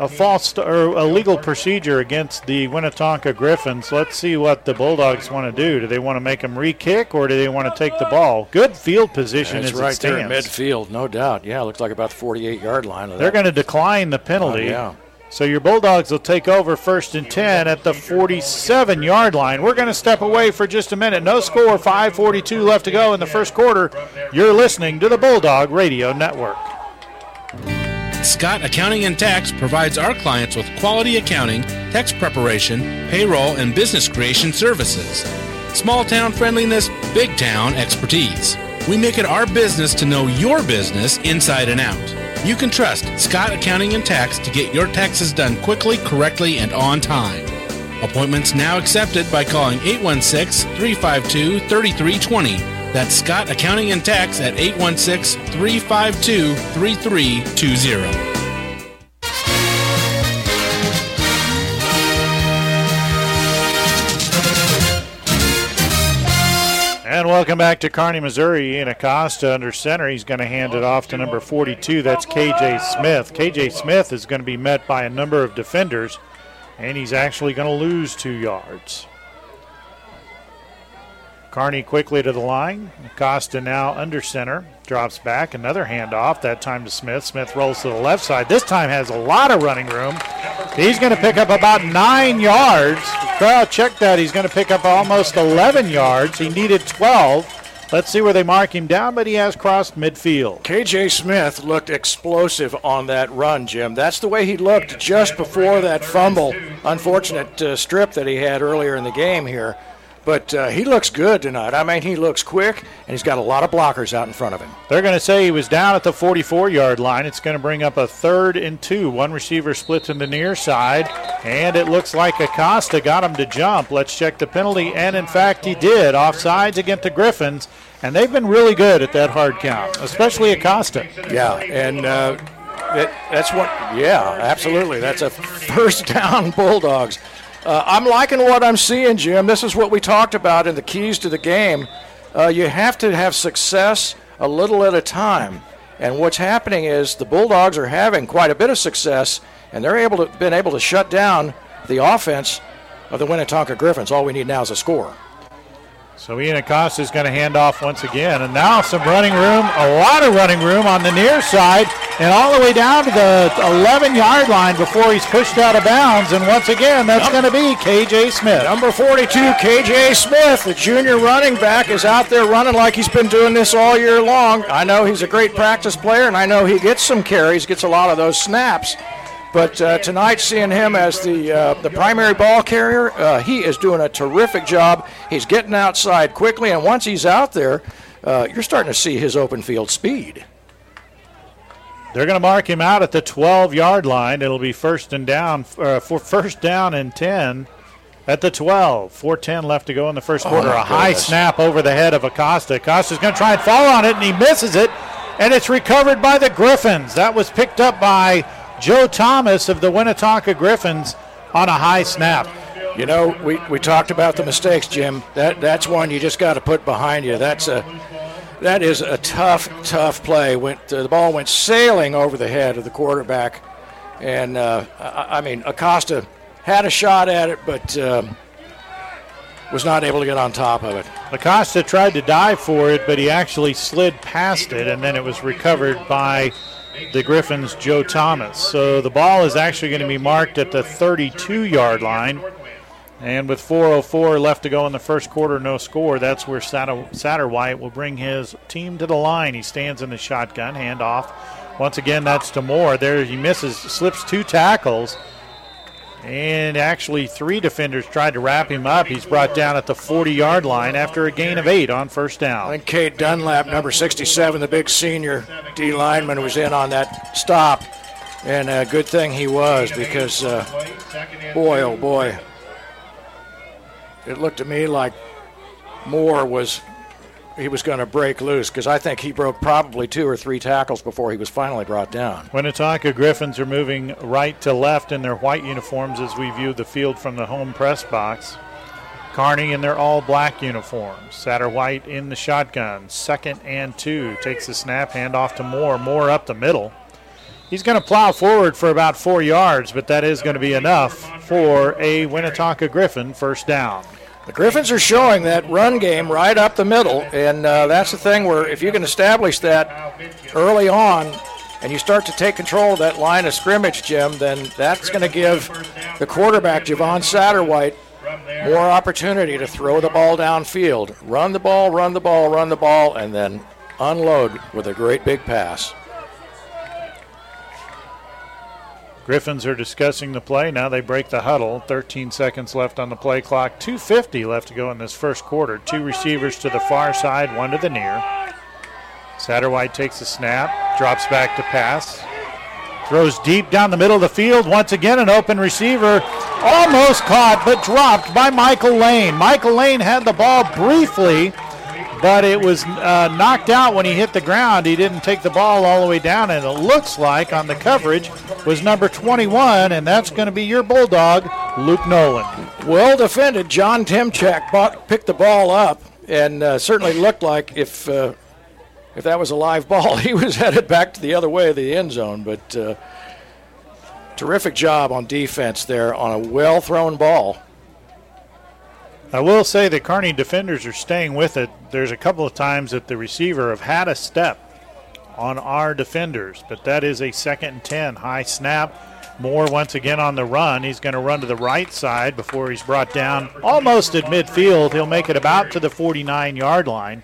Speaker 2: a false or a legal procedure against the Winnetonka Griffins. Let's see what the Bulldogs want to do. Do they want to make them re-kick or do they want to take the ball? Good field position
Speaker 3: It's
Speaker 2: as
Speaker 3: right there in
Speaker 2: stands.
Speaker 3: midfield, no doubt. Yeah, looks like about the 48 yard line.
Speaker 2: They're going to decline the penalty.
Speaker 3: Oh, yeah.
Speaker 2: So your Bulldogs will take over first and 10 at the 47 yard line. We're going to step away for just a minute. No score, 5.42 left to go in the first quarter. You're listening to the Bulldog Radio Network.
Speaker 1: Scott Accounting and Tax provides our clients with quality accounting, tax preparation, payroll, and business creation services. Small town friendliness, big town expertise. We make it our business to know your business inside and out. You can trust Scott Accounting and Tax to get your taxes done quickly, correctly, and on time. Appointments now accepted by calling 816 352 3320. That's Scott Accounting and Tax at 816 352 3320.
Speaker 2: And welcome back to Kearney, Missouri. Ian Acosta under center. He's going to hand it off to number 42. That's KJ Smith. KJ Smith is going to be met by a number of defenders, and he's actually going to lose two yards. Kearney quickly to the line. Costa now under center. Drops back. Another handoff, that time to Smith. Smith rolls to the left side. This time has a lot of running room. He's going to pick up about nine yards. Crowd, check that. He's going to pick up almost 11 yards. He needed 12. Let's see where they mark him down, but he has crossed midfield.
Speaker 3: KJ Smith looked explosive on that run, Jim. That's the way he looked just before that fumble. Unfortunate uh, strip that he had earlier in the game here. But uh, he looks good tonight. I mean, he looks quick, and he's got a lot of blockers out in front of him.
Speaker 2: They're going to say he was down at the 44 yard line. It's going to bring up a third and two. One receiver splits in the near side, and it looks like Acosta got him to jump. Let's check the penalty, and in fact, he did. Offsides against the Griffins, and they've been really good at that hard count, especially Acosta.
Speaker 3: Yeah, and uh, that, that's what, yeah, absolutely. That's a first down Bulldogs. Uh, I'm liking what I'm seeing, Jim. This is what we talked about in the keys to the game. Uh, you have to have success a little at a time. And what's happening is the Bulldogs are having quite a bit of success, and they're able to been able to shut down the offense of the Winnetonka Griffins. All we need now is a score.
Speaker 2: So Ian Acosta is going to hand off once again, and now some running room, a lot of running room on the near side, and all the way down to the 11-yard line before he's pushed out of bounds. And once again, that's going to be KJ Smith.
Speaker 3: Number 42, KJ Smith, the junior running back, is out there running like he's been doing this all year long. I know he's a great practice player, and I know he gets some carries, gets a lot of those snaps. But uh, tonight, seeing him as the uh, the primary ball carrier, uh, he is doing a terrific job. He's getting outside quickly, and once he's out there, uh, you're starting to see his open field speed.
Speaker 2: They're going to mark him out at the 12-yard line. It'll be first and down uh, for first down and 10 at the 12. 4:10 left to go in the first
Speaker 3: Oh,
Speaker 2: quarter.
Speaker 3: my
Speaker 2: a high
Speaker 3: goodness.
Speaker 2: snap over the head of Acosta. Acosta's going to try and fall on it, and he misses it, and it's recovered by the Griffins. That was picked up by Joe Thomas of the Winnetonka Griffins on a high snap.
Speaker 3: You know, we, we talked about the mistakes, Jim. That that's one you just got to put behind you. That's a that is a tough, tough play. Went uh, the ball went sailing over the head of the quarterback, and uh, I, I mean Acosta had a shot at it, but um, was not able to get on top of it.
Speaker 2: Acosta tried to dive for it, but he actually slid past it, and then it was recovered by the Griffins' Joe Thomas. So the ball is actually going to be marked at the 32 yard line. And with 4.04 left to go in the first quarter, no score, that's where Satterwhite will bring his team to the line. He stands in the shotgun, handoff. Once again, that's to Moore. There he misses, slips two tackles. And actually, three defenders tried to wrap him up. He's brought down at the 40 yard line after a gain of eight on first down.
Speaker 3: And Kate Dunlap, number 67, the big senior D lineman, was in on that stop. And a good thing he was because, uh, boy, oh boy, it looked to me like Moore was he was going to break loose because I think he broke probably two or three tackles before he was finally brought down.
Speaker 2: Winnetonka Griffins are moving right to left in their white uniforms as we view the field from the home press box. Kearney in their all black uniforms. Satterwhite in the shotgun. Second and two. Takes the snap, hand off to Moore. Moore up the middle. He's going to plow forward for about four yards, but that is going to be enough for a Winnetonka Griffin first down.
Speaker 3: The Griffins are showing that run game right up the middle, and uh, that's the thing where if you can establish that early on and you start to take control of that line of scrimmage, Jim, then that's going to give the quarterback, Javon Satterwhite, more opportunity to throw the ball downfield. Run the ball, run the ball, run the ball, and then unload with a great big pass.
Speaker 2: Griffins are discussing the play. Now they break the huddle. 13 seconds left on the play clock. 2.50 left to go in this first quarter. Two receivers to the far side, one to the near. Satterwhite takes the snap, drops back to pass. Throws deep down the middle of the field. Once again, an open receiver. Almost caught, but dropped by Michael Lane. Michael Lane had the ball briefly, but it was uh, knocked out when he hit the ground. He didn't take the ball all the way down, and it looks like on the coverage was number 21, and that's going to be your Bulldog, Luke Nolan.
Speaker 3: Well defended. John Timchak bought, picked the ball up and uh, certainly looked like if uh, if that was a live ball, he was headed back to the other way of the end zone. But uh, terrific job on defense there on a well thrown ball.
Speaker 2: I will say the Kearney defenders are staying with it. There's a couple of times that the receiver have had a step on our defenders, but that is a second and 10. High snap. Moore once again on the run. He's going to run to the right side before he's brought down almost at midfield. He'll make it about to the 49 yard line.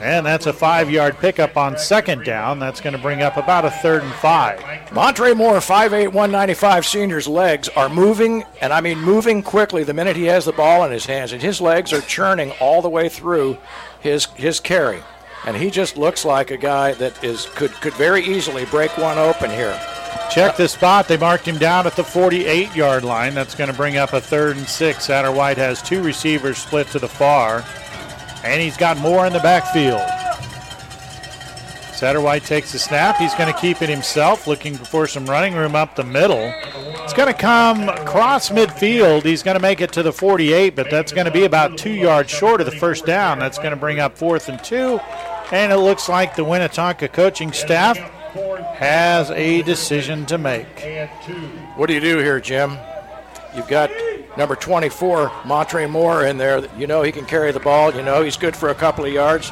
Speaker 2: And that's a five yard pickup on second down. That's going to bring up about a third and five.
Speaker 3: Montre Moore, 5'8", 195 senior's legs are moving, and I mean moving quickly the minute he has the ball in his hands, and his legs are churning all the way through his his carry. And he just looks like a guy that is could could very easily break one open here.
Speaker 2: Check the spot. They marked him down at the 48 yard line. That's going to bring up a third and six. Satterwhite has two receivers split to the far, and he's got more in the backfield. Satterwhite takes the snap. He's going to keep it himself, looking for some running room up the middle. It's going to come across midfield. He's going to make it to the 48, but that's going to be about two yards short of the first down. That's going to bring up fourth and two. And it looks like the Winnetonka coaching staff has a decision to make.
Speaker 3: What do you do here, Jim? You've got number 24, Montre Moore, in there. You know he can carry the ball. You know he's good for a couple of yards.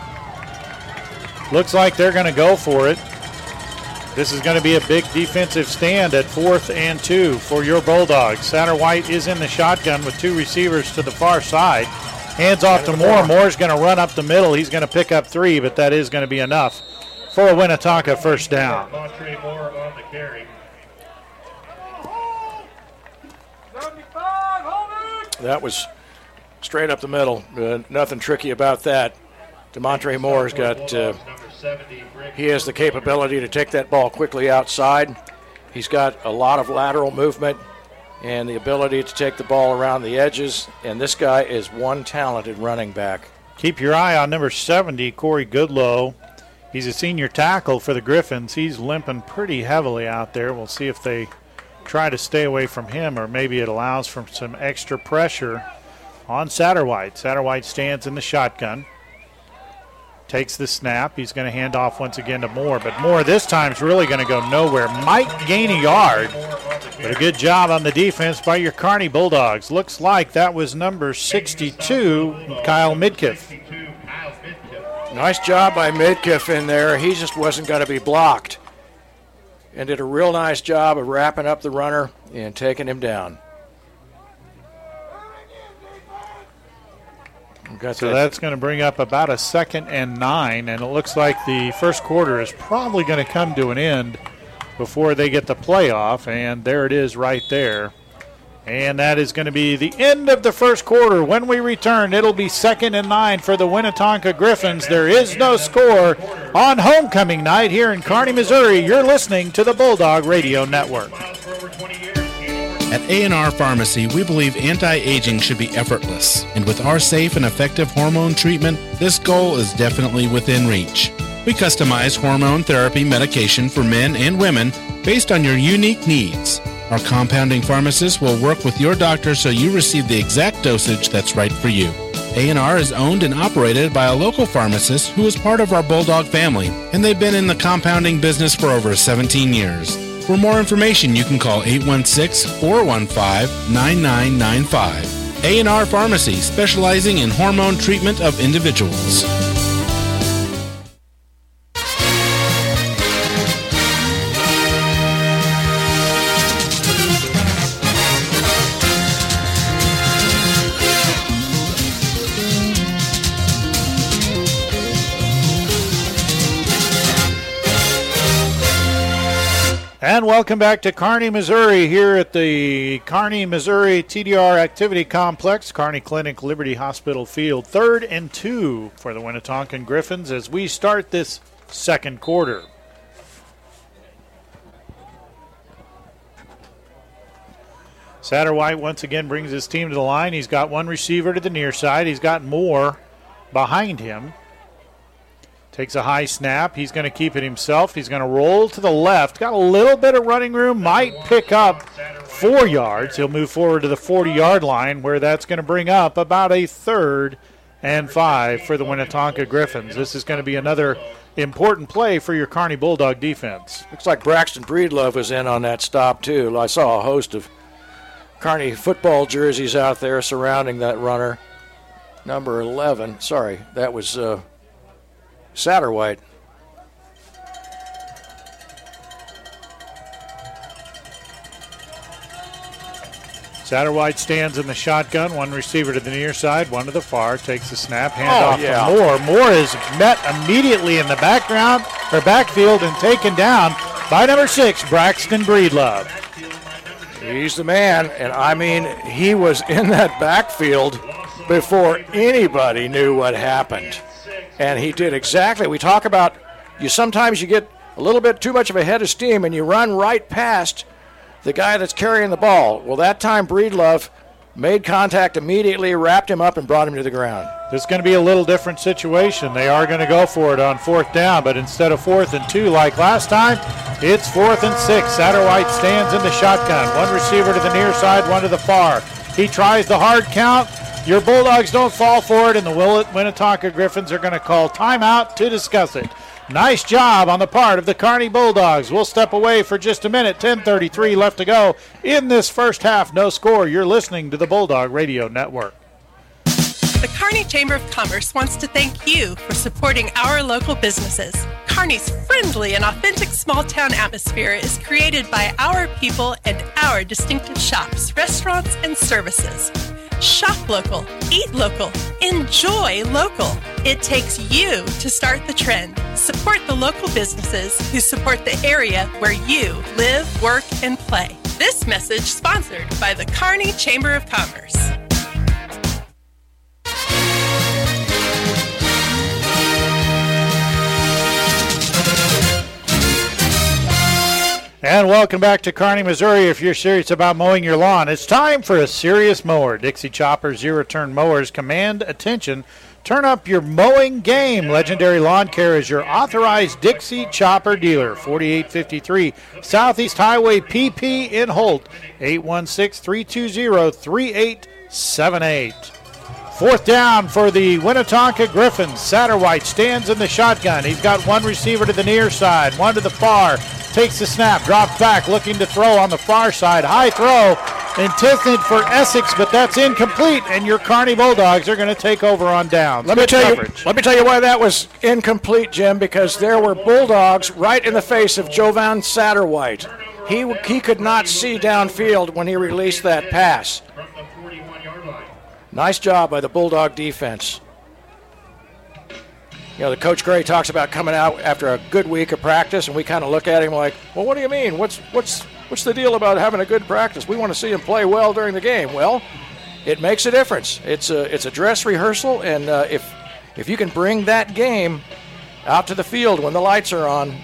Speaker 2: Looks like they're going to go for it. This is going to be a big defensive stand at fourth and two for your Bulldogs. Satterwhite is in the shotgun with two receivers to the far side. Hands off to Moore. Moore's going to run up the middle. He's going to pick up three, but that is going to be enough for a Winnetonka first down.
Speaker 15: Montre Moore on the carry.
Speaker 3: That was straight up the middle. Uh, nothing tricky about that. Demontre Moore's got. Uh, he has the capability to take that ball quickly outside. He's got a lot of lateral movement. and the ability to take the ball around the edges. And this guy is one talented running back.
Speaker 2: Keep your eye on number 70, Corey Goodlow. He's a senior tackle for the Griffins. He's limping pretty heavily out there. We'll see if they try to stay away from him or maybe it allows for some extra pressure on Satterwhite. Satterwhite stands in the shotgun. Takes the snap. He's going to hand off once again to Moore, but Moore this time is really going to go nowhere. Might gain a yard, but a good job on the defense by your Kearney Bulldogs. Looks like that was number 62, Kyle Midkiff.
Speaker 3: Nice job by Midkiff in there. He just wasn't going to be blocked. And did a real nice job of wrapping up the runner and taking him down.
Speaker 2: Okay, so that's going to bring up about a second and nine, and it looks like the first quarter is probably going to come to an end before they get the playoff, and there it is right there. And that is going to be the end of the first quarter. When we return, it'll be second and nine for the Winnetonka Griffins. There is no score on homecoming night here in Kearney, Missouri. You're listening to the Bulldog Radio Network.
Speaker 1: At A&R Pharmacy, we believe anti-aging should be effortless, and with our safe and effective hormone treatment, this goal is definitely within reach. We customize hormone therapy medication for men and women based on your unique needs. Our compounding pharmacist will work with your doctor so you receive the exact dosage that's right for you. A&R is owned and operated by a local pharmacist who is part of our Bulldog family, and they've been in the compounding business for over 17 years. For more information, you can call 816-415-9995. A&R Pharmacy, specializing in hormone treatment of individuals.
Speaker 2: And welcome back to Kearney, Missouri, here at the Kearney, Missouri TDR Activity Complex, Kearney Clinic, Liberty Hospital Field. Third and two for the Winnetonka Griffins as we start this second quarter. Satterwhite once again brings his team to the line. He's got one receiver to the near side. He's got more behind him. Takes a high snap. He's going to keep it himself. He's going to roll to the left. Got a little bit of running room. Might pick up four yards. He'll move forward to the 40 yard line where that's going to bring up about a third and five for the Winnetonka Griffins. This is going to be another important play for your Kearney Bulldog defense.
Speaker 3: Looks like Braxton Breedlove was in on that stop, too. I saw a host of Kearney football jerseys out there surrounding that runner. Number 11. Sorry, that was. Uh, Satterwhite.
Speaker 2: Satterwhite stands in the shotgun, one receiver to the near side, one to the far, takes the snap, hand
Speaker 3: Oh,
Speaker 2: off
Speaker 3: yeah.
Speaker 2: to Moore. Moore is met immediately in the background or backfield and taken down by number six, Braxton Breedlove.
Speaker 3: He's the man, and I mean, he was in that backfield before anybody knew what happened. And he did exactly. We talk about you sometimes you get a little bit too much of a head of steam and you run right past the guy that's carrying the ball. Well, that time Breedlove made contact immediately, wrapped him up, and brought him to the ground.
Speaker 2: This is going to be a little different situation. They are going to go for it on fourth down, but instead of fourth and two like last time, it's fourth and six. Satterwhite stands in the shotgun. One receiver to the near side, one to the far. He tries the hard count. Your Bulldogs don't fall for it, and the Winnetonka Griffins are going to call timeout to discuss it. Nice job on the part of the Kearney Bulldogs. We'll step away for just a minute. 10:33 left to go in this first half. No score. You're listening to the Bulldog Radio Network.
Speaker 5: The Kearney Chamber of Commerce wants to thank you for supporting our local businesses. Kearney's friendly and authentic small town atmosphere is created by our people and our distinctive shops, restaurants, and services. Shop local, eat local, enjoy local. It takes you to start the trend. Support the local businesses who support the area where you live, work, and play. This message sponsored by the Kearney Chamber of Commerce.
Speaker 2: And welcome back to Kearney, Missouri. If you're serious about mowing your lawn, it's time for a serious mower. Dixie Chopper zero turn mowers command attention. Turn up your mowing game. Legendary Lawn Care is your authorized Dixie Chopper dealer. 4853 Southeast Highway PP in Holt. 816 320 3878. Fourth down for the Winnetonka Griffins. Satterwhite stands in the shotgun. He's got one receiver to the near side, one to the far. Takes the snap, drops back, looking to throw on the far side. High throw intended for Essex, but that's incomplete, and your Kearney Bulldogs are going to take over on down.
Speaker 3: Let me tell you. Let me tell you why that was incomplete, Jim. Because there were Bulldogs right in the face of Jovan Satterwhite. He he could not see downfield when he released that pass. Nice job by the Bulldog defense. You know, the coach Gray talks about coming out after a good week of practice, and we kind of look at him like, "Well, what do you mean? What's what's what's the deal about having a good practice? We want to see him play well during the game." Well, it makes a difference. It's a it's a dress rehearsal, and uh, if if you can bring that game out to the field when the lights are on,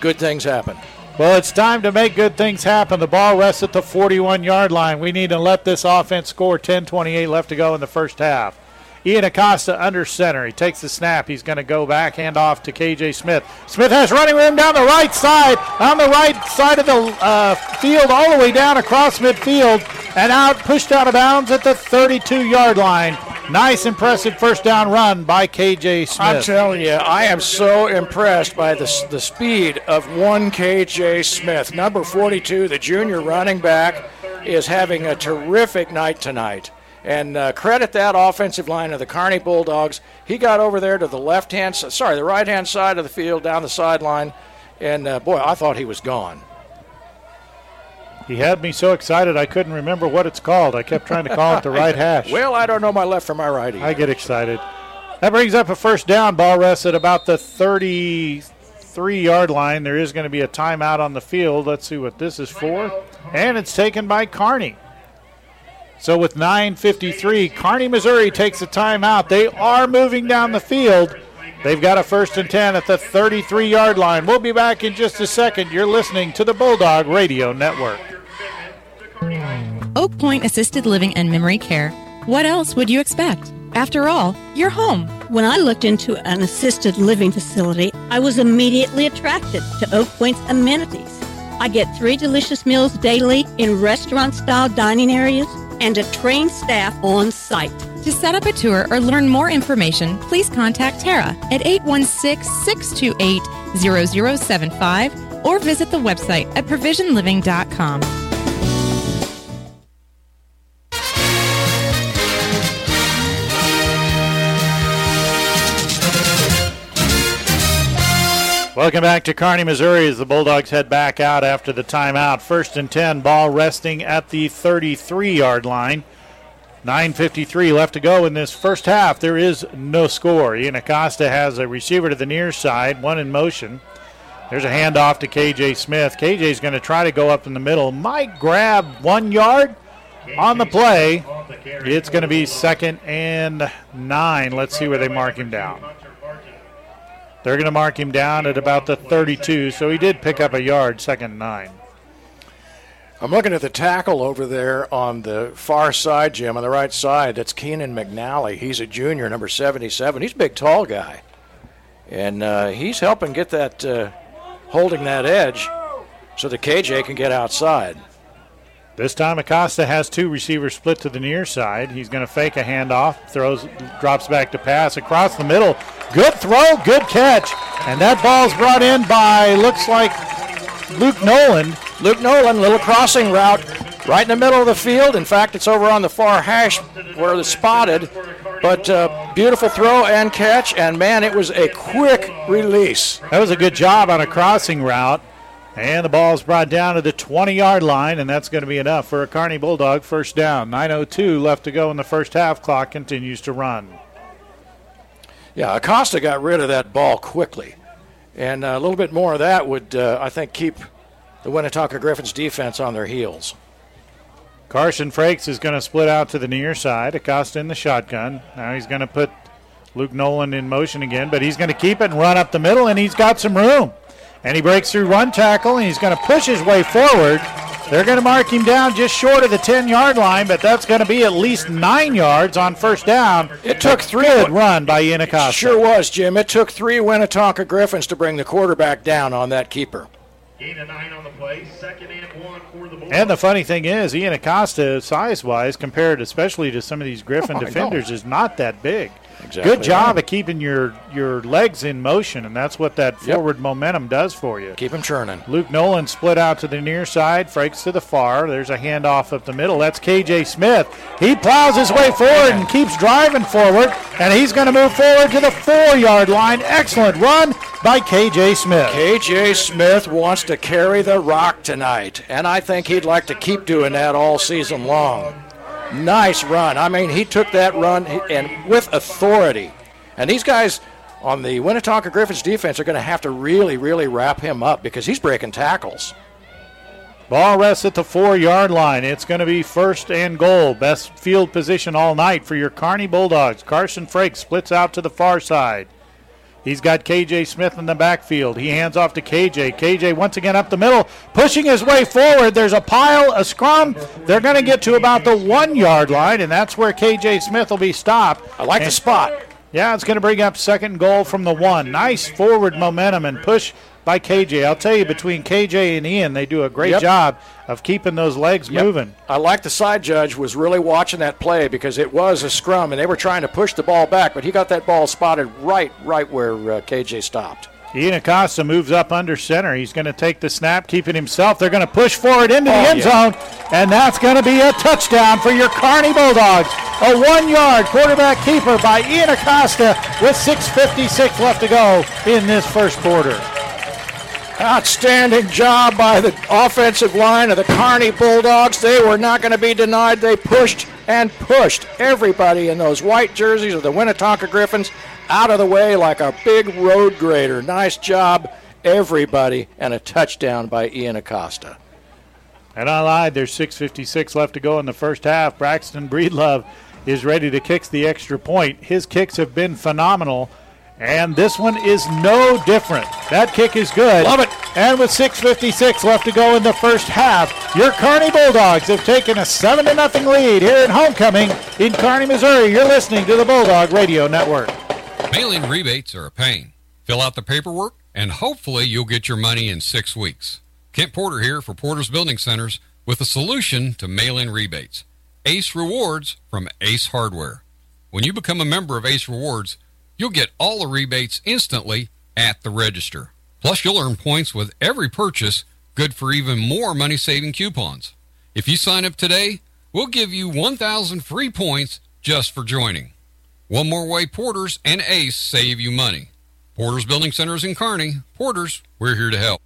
Speaker 3: good things happen.
Speaker 2: Well, it's time to make good things happen. The ball rests at the 41 yard line. We need to let this offense score 10 28 left to go in the first half. Ian Acosta under center. He takes the snap. He's going to go back, hand off to KJ Smith. Smith has running room down the right side, on the right side of the uh, field, all the way down across midfield, and out, pushed out of bounds at the 32 yard line. Nice, impressive first down run by KJ Smith.
Speaker 3: I'm telling you, I am so impressed by the, the speed of one KJ Smith. Number 42, the junior running back, is having a terrific night tonight. And uh, credit that offensive line of the Kearney Bulldogs. He got over there to the left hand, sorry, the right hand side of the field down the sideline. And uh, boy, I thought he was gone.
Speaker 2: He had me so excited I couldn't remember what it's called. I kept trying to call it the right hash.
Speaker 3: Well, I don't know my left from my right. Either.
Speaker 2: I get excited. That brings up a first down. Ball rests at about the 33 yard line. There is going to be a timeout on the field. Let's see what this is for. And it's taken by Kearney. So with 9:53, Kearney, Missouri takes a timeout. They are moving down the field. They've got a first and 10 at the 33 yard line. We'll be back in just a second. You're listening to the Bulldog Radio Network.
Speaker 7: Oak Point Assisted Living and Memory Care. What else would you expect? After all, you're home.
Speaker 8: When I looked into an assisted living facility, I was immediately attracted to Oak Point's amenities. I get three delicious meals daily in restaurant style dining areas and a trained staff on site.
Speaker 7: To set up a tour or learn more information, please contact Tara at 816 628 0075 or visit the website at provisionliving.com.
Speaker 2: Welcome back to Kearney, Missouri as the Bulldogs head back out after the timeout. First and 10, ball resting at the 33 yard line. 9.53 left to go in this first half. There is no score. Ian Acosta has a receiver to the near side, one in motion. There's a handoff to KJ Smith. KJ's going to try to go up in the middle. Might grab one yard on the play. It's going to be second and nine. Let's see where they mark him down. They're going to mark him down at about the 32, so he did pick up a yard, second nine.
Speaker 3: I'm looking at the tackle over there on the far side, Jim, on the right side. That's Keenan McNally. He's a junior, number 77. He's a big, tall guy. And uh, he's helping get that, uh, holding that edge so the KJ can get outside.
Speaker 2: This time Acosta has two receivers split to the near side. He's going to fake a handoff, throws, drops back to pass across the middle. Good throw, good catch. And that ball's brought in by, looks like Luke Nolan.
Speaker 3: Luke Nolan, little crossing route right in the middle of the field. In fact, it's over on the far hash where it's spotted. But uh, beautiful throw and catch, and man, it was a quick release.
Speaker 2: That was a good job on a crossing route. And the ball is brought down to the 20 yard line, and that's going to be enough for a Kearney Bulldog first down. 9.02 left to go in the first half. Clock continues to run.
Speaker 3: Yeah, Acosta got rid of that ball quickly. And a little bit more of that would, uh, I think, keep the Winnetonka Griffins defense on their heels.
Speaker 2: Carson Frakes is going to split out to the near side. Acosta in the shotgun. Now he's going to put Luke Nolan in motion again, but he's going to keep it and run up the middle, and he's got some room. And he breaks through one tackle, and he's going to push his way forward. They're going to mark him down just short of the 10 yard line, but that's going to be at least nine yards on first down.
Speaker 3: It took three.
Speaker 2: Good run by Ian Acosta.
Speaker 3: Sure was, Jim. It took three Winnetonka Griffins to bring the quarterback down on that keeper.
Speaker 15: Gain of nine on the play. Second and one for the Bulldogs.
Speaker 2: And the funny thing is, Ian Acosta, size wise, compared especially to some of these Griffin
Speaker 3: Oh,
Speaker 2: defenders, is not that big.
Speaker 3: Exactly
Speaker 2: Good job
Speaker 3: right.
Speaker 2: of keeping your, your legs in motion, and that's what that
Speaker 3: Yep.
Speaker 2: forward momentum does for you.
Speaker 3: Keep him churning.
Speaker 2: Luke Nolan split out to the near side, Frakes to the far. There's a handoff up the middle. That's KJ Smith. He plows his way forward and keeps driving forward, and he's going to move forward to the four yard line. Excellent run by KJ Smith.
Speaker 3: KJ Smith wants to carry the rock tonight, and I think he'd like to keep doing that all season long. Nice run. I mean, he took that run and with authority. And these guys on the Winnetonka Griffins defense are going to have to really, really wrap him up because he's breaking tackles.
Speaker 2: Ball rests at the four yard line. It's going to be first and goal. Best field position all night for your Kearney Bulldogs. Carson Frake splits out to the far side. He's got KJ Smith in the backfield. He hands off to KJ. KJ once again up the middle, pushing his way forward. There's a pile, a scrum. They're going to get to about the one yard line, and that's where KJ Smith will be stopped.
Speaker 3: I like the spot.
Speaker 2: yeah, it's going to bring up second goal from the one. Nice forward momentum and push by KJ. I'll tell you, between KJ and Ian, they do a great
Speaker 3: Yep.
Speaker 2: job of keeping those legs
Speaker 3: Yep.
Speaker 2: moving.
Speaker 3: I like the side judge was really watching that play because it was a scrum and they were trying to push the ball back, but he got that ball spotted right, right where uh, KJ stopped.
Speaker 2: Ian Acosta moves up under center. He's going to take the snap, keep it himself. They're going to push forward into the
Speaker 3: Oh,
Speaker 2: end
Speaker 3: yeah.
Speaker 2: zone, and that's going to be a touchdown for your Kearney Bulldogs. A one-yard quarterback keeper by Ian Acosta with 6:56 left to go in this first quarter.
Speaker 3: Outstanding job by the offensive line of the Kearney Bulldogs. They were not going to be denied. They pushed and pushed everybody in those white jerseys of the Winnetonka Griffins out of the way like a big road grader. Nice job, everybody, and a touchdown by Ian Acosta.
Speaker 2: And I lied. There's 6:56 left to go in the first half. Braxton Breedlove is ready to kick the extra point. His kicks have been phenomenal, and this one is no different. That kick is good.
Speaker 3: Love it.
Speaker 2: And with 6:56 left to go in the first half, your Kearney Bulldogs have taken a seven to nothing lead here in homecoming in Kearney, Missouri. You're listening to the Bulldog Radio Network.
Speaker 11: Mail-in rebates are a pain. Fill out the paperwork, and hopefully you'll get your money in six weeks. Kent Porter here for Porter's Building Centers with a solution to mail-in rebates. Ace Rewards from Ace Hardware. When you become a member of Ace Rewards, you'll get all the rebates instantly at the register. Plus, you'll earn points with every purchase, good for even more money-saving coupons. If you sign up today, we'll give you 1,000 free points just for joining. One more way Porters and Ace save you money. Porters Building Centers in Kearney. Porters, we're here to help.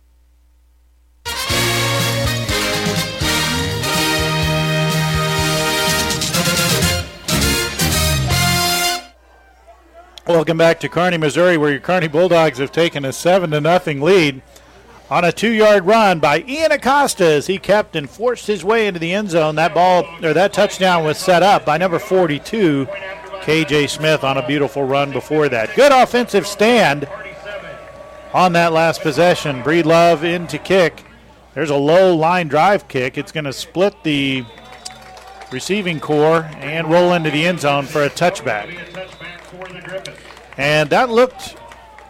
Speaker 2: Welcome back to Kearney, Missouri, where your Kearney Bulldogs have taken a seven to nothing lead on a two-yard run by Ian Acosta as he kept and forced his way into the end zone. That ball or that touchdown was set up by number 42, KJ Smith, on a beautiful run before that. Good offensive stand on that last possession. Breedlove in to kick. There's a low line drive kick. It's going to split the receiving corps and roll into the end zone for a touchback. And that looked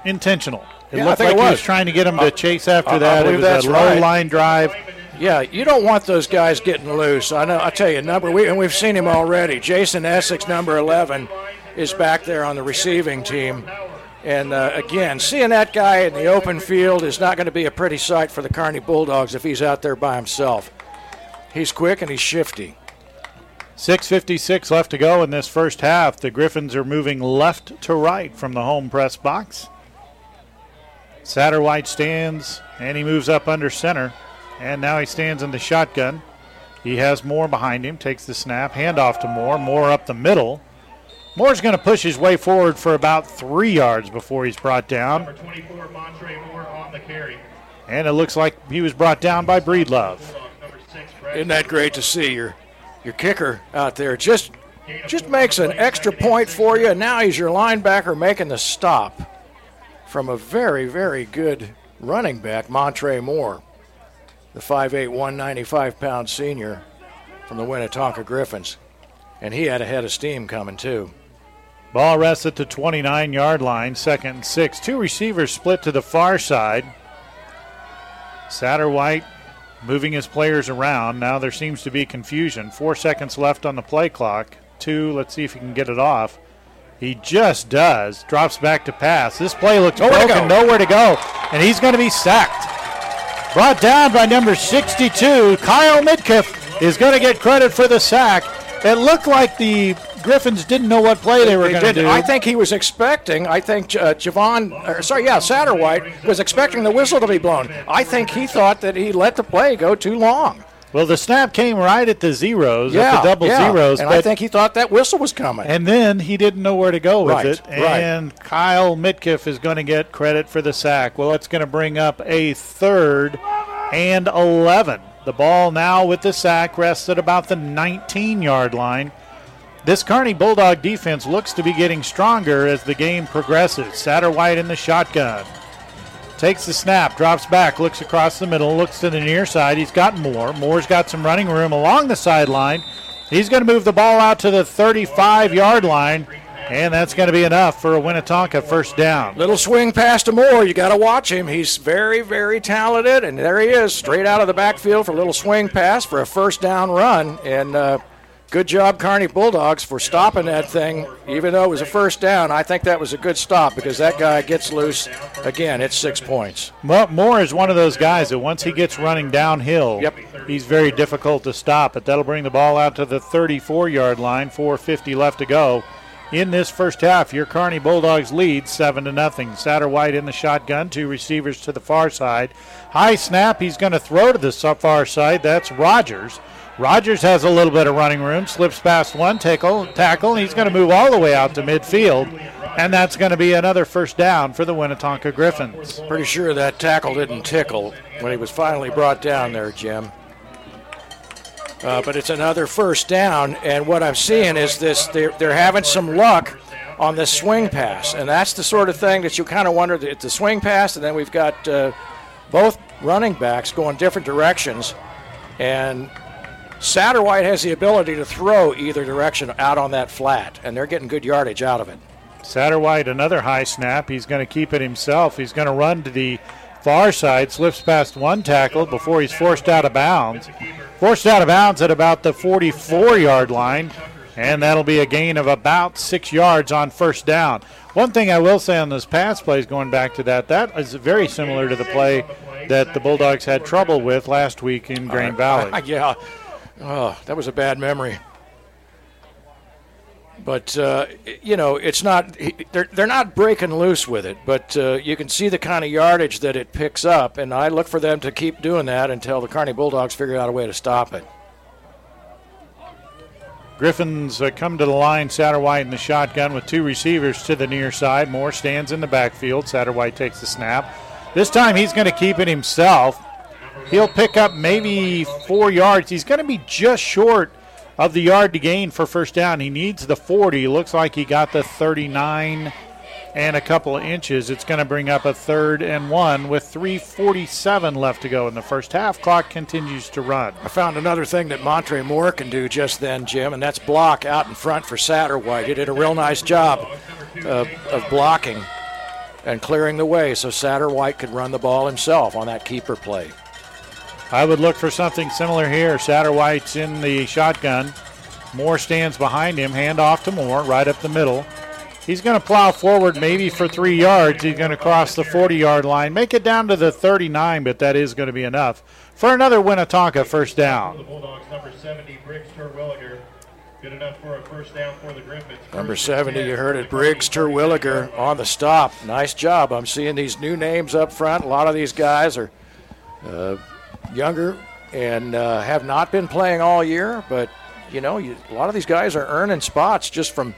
Speaker 2: intentional. It
Speaker 3: Yeah,
Speaker 2: looked like
Speaker 3: it
Speaker 2: he
Speaker 3: was.
Speaker 2: was trying to get him
Speaker 3: I-
Speaker 2: to chase after
Speaker 3: I- I
Speaker 2: that. It was
Speaker 3: that's
Speaker 2: a low
Speaker 3: right.
Speaker 2: line drive.
Speaker 3: Yeah, you don't want those guys getting loose. I know. I tell you, number we and we've seen him already. Jason Essex, number 11, is back there on the receiving team. And uh, again, seeing that guy in the open field is not going to be a pretty sight for the Kearney Bulldogs if he's out there by himself. He's quick and he's shifty.
Speaker 2: 6.56 left to go in this first half. The Griffins are moving left to right from the home press box. Satterwhite stands and he moves up under center. And now he stands in the shotgun. He has Moore behind him, takes the snap, handoff to Moore. Moore up the middle. Moore's going to push his way forward for about three yards before he's brought down.
Speaker 15: Number 24, Montre Moore on the carry.
Speaker 2: And it looks like he was brought down by Breedlove.
Speaker 3: Isn't that great to see your your kicker out there? Just just makes an extra point for you, and now he's your linebacker making the stop from a very very good running back, Montre Moore, the 5'8", 195 pound senior from the Winnetonka Griffins. And he had a head of steam coming, too.
Speaker 2: Ball rests at the 29 yard line, second and six. Two receivers split to the far side. Satterwhite moving his players around. Now there seems to be confusion. Four seconds left on the play clock. Two, let's see if he can get it off. He just does. Drops back to pass. This play looks
Speaker 3: Nowhere
Speaker 2: broken,
Speaker 3: go.
Speaker 2: nowhere to go. And he's going to be sacked. Brought down by number 62. Kyle Midkiff is going to get credit for the sack. It looked like the Griffins didn't know what play they were going to do.
Speaker 3: I think he was expecting. I think uh, Javon, or sorry, yeah, Satterwhite was expecting the whistle to be blown. I think he thought that he let the play go too long.
Speaker 2: Well, the snap came right at the zeros,
Speaker 3: yeah,
Speaker 2: at the double
Speaker 3: yeah.
Speaker 2: zeros.
Speaker 3: and I think he thought that whistle was coming.
Speaker 2: And then he didn't know where to go with
Speaker 3: Right,
Speaker 2: it.
Speaker 3: right.
Speaker 2: And Kyle Midkiff is going to get credit for the sack. Well, it's going to bring up a third and 11. The ball now with the sack rests at about the 19 yard line. This Kearney Bulldog defense looks to be getting stronger as the game progresses. Satterwhite in the shotgun. Takes the snap, drops back, looks across the middle, looks to the near side. He's got Moore. Moore's got some running room along the sideline. He's going to move the ball out to the 35 yard line, and that's going to be enough for a Winnetonka first down.
Speaker 3: Little swing pass to Moore. You got to watch him. He's very, very talented, and there he is, straight out of the backfield for a little swing pass for a first down run. And uh, good job, Kearney Bulldogs, for stopping that thing, even though it was a first down. I think that was a good stop because that guy gets loose. Again, it's six points.
Speaker 2: Well, Moore is one of those guys that once he gets running downhill,
Speaker 3: Yep.
Speaker 2: he's very difficult to stop. But that'll bring the ball out to the 34 yard line, 4.50 left to go. In this first half, your Kearney Bulldogs lead seven to nothing. Satterwhite in the shotgun, two receivers to the far side. High snap, he's going to throw to the far side. That's Rogers. Rogers has a little bit of running room, slips past one tackle, tackle, and he's going to move all the way out to midfield, and that's going to be another first down for the Winnetonka Griffins.
Speaker 3: Pretty sure that tackle didn't tickle when he was finally brought down there, Jim. Uh, but it's another first down, and what I'm seeing is this: they're, they're having some luck on this swing pass, and that's the sort of thing that you kind of wonder. It's the swing pass, and then we've got uh, both running backs going different directions, and Satterwhite has the ability to throw either direction out on that flat, and they're getting good yardage out of it.
Speaker 2: Satterwhite, another high snap. He's going to keep it himself. He's going to run to the far side, slips past one tackle before he's forced out of bounds. Forced out of bounds at about the 44 yard line, and that'll be a gain of about six yards on first down. One thing I will say on those pass play is going back to that, that is very similar to the play that the Bulldogs had trouble with last week in Grain uh, Valley.
Speaker 3: yeah. Oh, that was a bad memory. But uh, you know, it's not they're they're not breaking loose with it, but uh, you can see the kind of yardage that it picks up, and I look for them to keep doing that until the Kearney Bulldogs figure out a way to stop it.
Speaker 2: Griffins uh, come to the line. Satterwhite in the shotgun with two receivers to the near side. Moore stands in the backfield. Satterwhite takes the snap. This time he's going to keep it himself. He'll pick up maybe four yards. He's going to be just short of the yard to gain for first down. He needs the 40. Looks like he got the 39 and a couple of inches. It's going to bring up a third and one with 3:47 left to go in the first half. Clock continues to run.
Speaker 3: I found another thing that Montre Moore can do just then, Jim, and that's block out in front for Satterwhite. He did a real nice job of blocking and clearing the way so Satterwhite could run the ball himself on that keeper play.
Speaker 2: I would look for something similar here. Satterwhite's in the shotgun. Moore stands behind him. Hand off to Moore, right up the middle. He's going to plow forward maybe for three yards. He's going to cross the 40 yard line, make it down to the 39, but that is going to be enough for another Winnetonka first down.
Speaker 15: Number 70, Good enough for a first down for the Griffins.
Speaker 3: Number 70, you heard it, Briggs Terwilliger on the stop. Nice job. I'm seeing these new names up front. A lot of these guys are uh, younger and uh, have not been playing all year, but you know, you, a lot of these guys are earning spots just from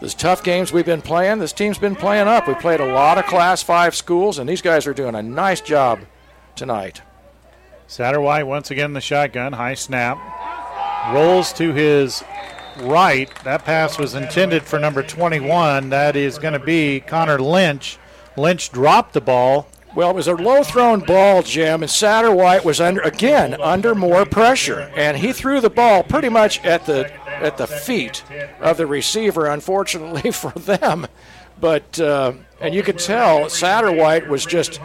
Speaker 3: these tough games we've been playing. This team's been playing up. We played a lot of Class 5 schools, and these guys are doing a nice job tonight.
Speaker 2: Satterwhite once again the shotgun, high snap. Rolls to his right. That pass was intended for number 21. That is going to be Connor Lynch. Lynch dropped the ball
Speaker 3: Well, it was a low thrown ball, Jim, and Satterwhite was under again under more pressure, and he threw the ball pretty much at the at the feet of the receiver. Unfortunately for them, but uh, and you could tell Satterwhite was just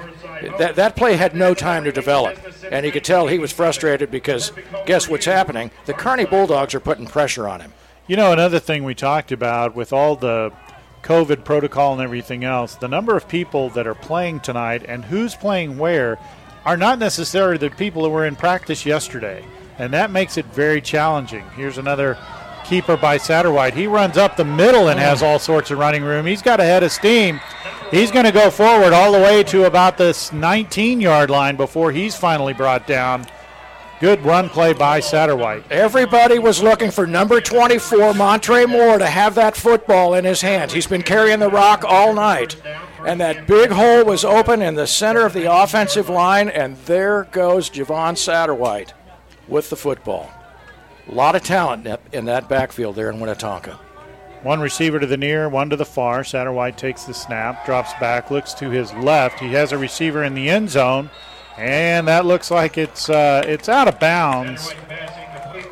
Speaker 3: that that play had no time to develop, and you could tell he was frustrated because guess what's happening? The Kearney Bulldogs are putting pressure on him.
Speaker 2: You know, another thing we talked about with all the COVID protocol and everything else, the number of people that are playing tonight and who's playing where are not necessarily the people that were in practice yesterday. And that makes it very challenging. Here's another keeper by Satterwhite. He runs up the middle and has all sorts of running room. He's got a head of steam. He's going to go forward all the way to about this 19 yard line before he's finally brought down. Good run play by Satterwhite.
Speaker 3: Everybody was looking for number 24, Montre Moore, to have that football in his hands. He's been carrying the rock all night. And that big hole was open in the center of the offensive line, and there goes Javon Satterwhite with the football. A lot of talent in that backfield there in Winnetonka.
Speaker 2: One receiver to the near, one to the far. Satterwhite takes the snap, drops back, looks to his left. He has a receiver in the end zone. And that looks like it's uh, it's out of bounds.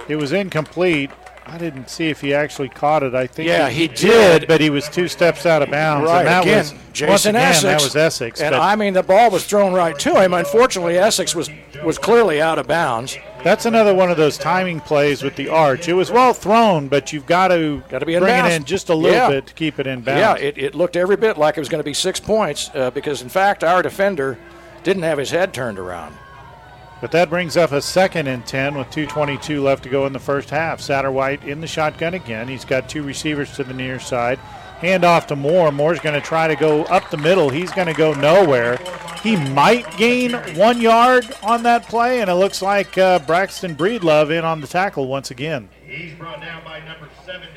Speaker 2: It was incomplete. I didn't see if he actually caught it. I think
Speaker 3: yeah,
Speaker 2: he,
Speaker 3: he
Speaker 2: did,
Speaker 3: did,
Speaker 2: but he was two steps out of bounds.
Speaker 3: Right,
Speaker 2: and that
Speaker 3: again,
Speaker 2: was
Speaker 3: Jason
Speaker 2: again,
Speaker 3: Essex.
Speaker 2: That was Essex.
Speaker 3: And I mean, the ball was thrown right to him. Unfortunately, Essex was was clearly out of bounds.
Speaker 2: that's another one of those timing plays with the arch. It was well thrown, but you've got to
Speaker 3: Got to be in
Speaker 2: bring
Speaker 3: bounds.
Speaker 2: it in just a little
Speaker 3: Yeah.
Speaker 2: bit to keep it in bounds.
Speaker 3: Yeah, it, it looked every bit like it was going to be six points uh, because, in fact, our defender didn't have his head turned around.
Speaker 2: But that brings up a second and 10 with 2.22 left to go in the first half. Satterwhite in the shotgun again. He's got two receivers to the near side. Hand off to Moore. Moore's going to try to go up the middle. He's going to go nowhere. He might gain one yard on that play, and it looks like uh, Braxton Breedlove in on the tackle once again.
Speaker 15: He's brought down by number 70,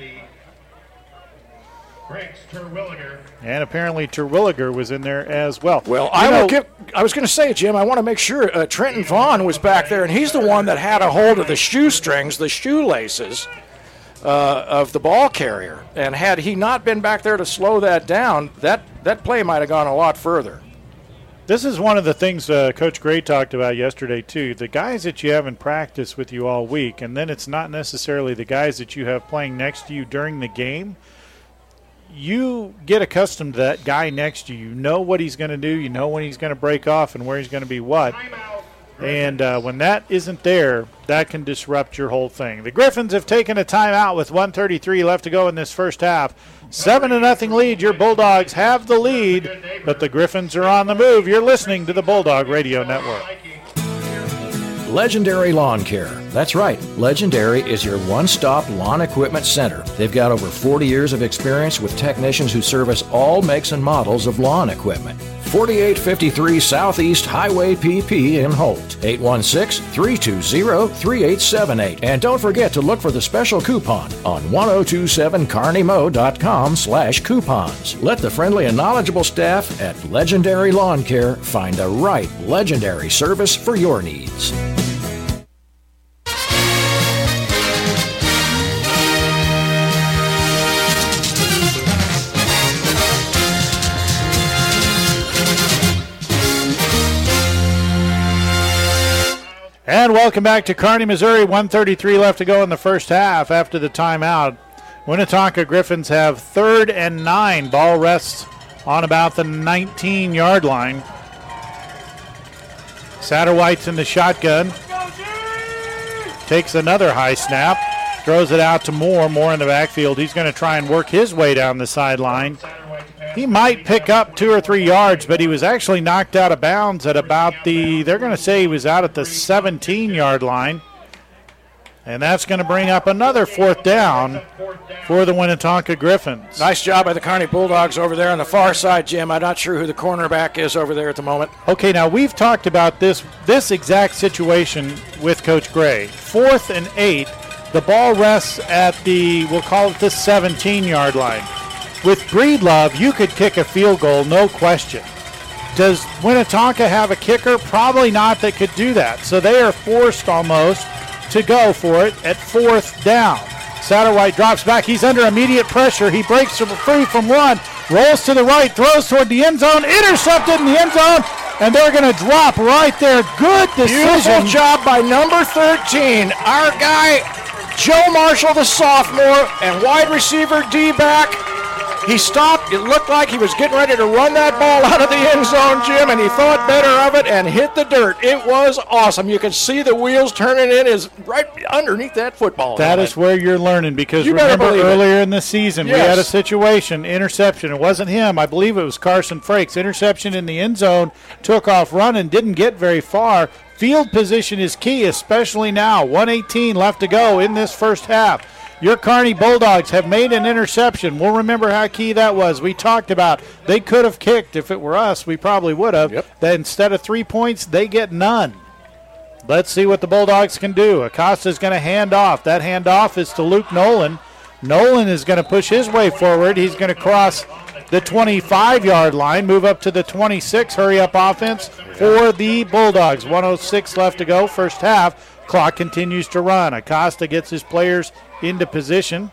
Speaker 15: Greggs Terwilliger.
Speaker 2: And apparently Terwilliger was in there as well.
Speaker 3: Well,
Speaker 2: You
Speaker 3: I
Speaker 2: know-
Speaker 3: will give. I was going to say, Jim, I want to make sure uh, Trenton Vaughn was back there, and he's the one that had a hold of the shoestrings, the shoelaces uh, of the ball carrier. And had he not been back there to slow that down, that that play might have gone a lot further.
Speaker 2: This is one of the things uh, Coach Gray talked about yesterday, too. The guys that you have in practice with you all week, and then it's not necessarily the guys that you have playing next to you during the game. You get accustomed to that guy next to you. You know what he's going to do, you know when he's going to break off, and where he's going to be what. And uh, when that isn't there, that can disrupt your whole thing. The Griffins have taken a timeout with 133 left to go in this first half. Seven to nothing lead. Your Bulldogs have the lead, but the Griffins are on the move. You're listening to the Bulldog Radio Network.
Speaker 3: Legendary Lawn Care. That's right. Legendary is your one stop lawn equipment center. They've got over 40 years of experience with technicians who service all makes and models of lawn equipment. 4853 Southeast Highway PP in Holt. 816 320 3878. And don't forget to look for the special coupon on 1027kearneymo.com slash coupons. Let the friendly and knowledgeable staff at Legendary Lawn Care find the right legendary service for your needs.
Speaker 2: And welcome back to Kearney, Missouri. 133 left to go in the first half after the timeout. Winnetonka Griffins have third and nine. Ball rests on about the 19 yard line. Satterwhite's in the shotgun. Takes another high snap. Throws it out to Moore. Moore in the backfield. He's going to try and work his way down the sideline. He might pick up two or three yards, but he was actually knocked out of bounds at about the, they're going to say he was out at the 17 yard line. And that's going to bring up another fourth down for the Winnetonka Griffins.
Speaker 3: Nice job by the Kearney Bulldogs over there on the far side, Jim. I'm not sure who the cornerback is over there at the moment.
Speaker 2: Okay, now we've talked about this this exact situation with Coach Gray. Fourth and eight, the ball rests at the we'll call it the 17 yard line. With Breedlove, you could kick a field goal, no question. Does Winnetonka have a kicker? Probably not that could do that. So they are forced almost to go for it at fourth down. Satterwhite drops back. He's under immediate pressure. He breaks free from one, rolls to the right, throws toward the end zone, intercepted in the end zone. and they're going to drop right there. Good decision.
Speaker 3: Beautiful job by number 13, our guy Joe Marshall, the sophomore, and wide receiver D back. He stopped. It looked like he was getting ready to run that ball out of the end zone, Jim, and he thought better of it and hit the dirt. It was awesome. You could see the wheels turning in is right underneath that football.
Speaker 2: That is where you're learning because
Speaker 3: You
Speaker 2: remember
Speaker 3: believe it.
Speaker 2: earlier in the season we had a situation, interception. It wasn't him. I believe it was Carson Frakes. Interception in the end zone, took off running, didn't get very far. Field position is key, especially now. 118 left to go in this first half. Your Kearney Bulldogs have made an interception. We'll remember how key that was. We talked about they could have kicked. If it were us, we probably would have. That instead of three points, they get none. Let's see what the Bulldogs can do. Acosta's going to hand off. That handoff is to Luke Nolan. Nolan is going to push his way forward. He's going to cross the 25 yard line, move up to the 26. Hurry up offense for the Bulldogs. 106 left to go, first half. Clock continues to run. Acosta gets his players into position.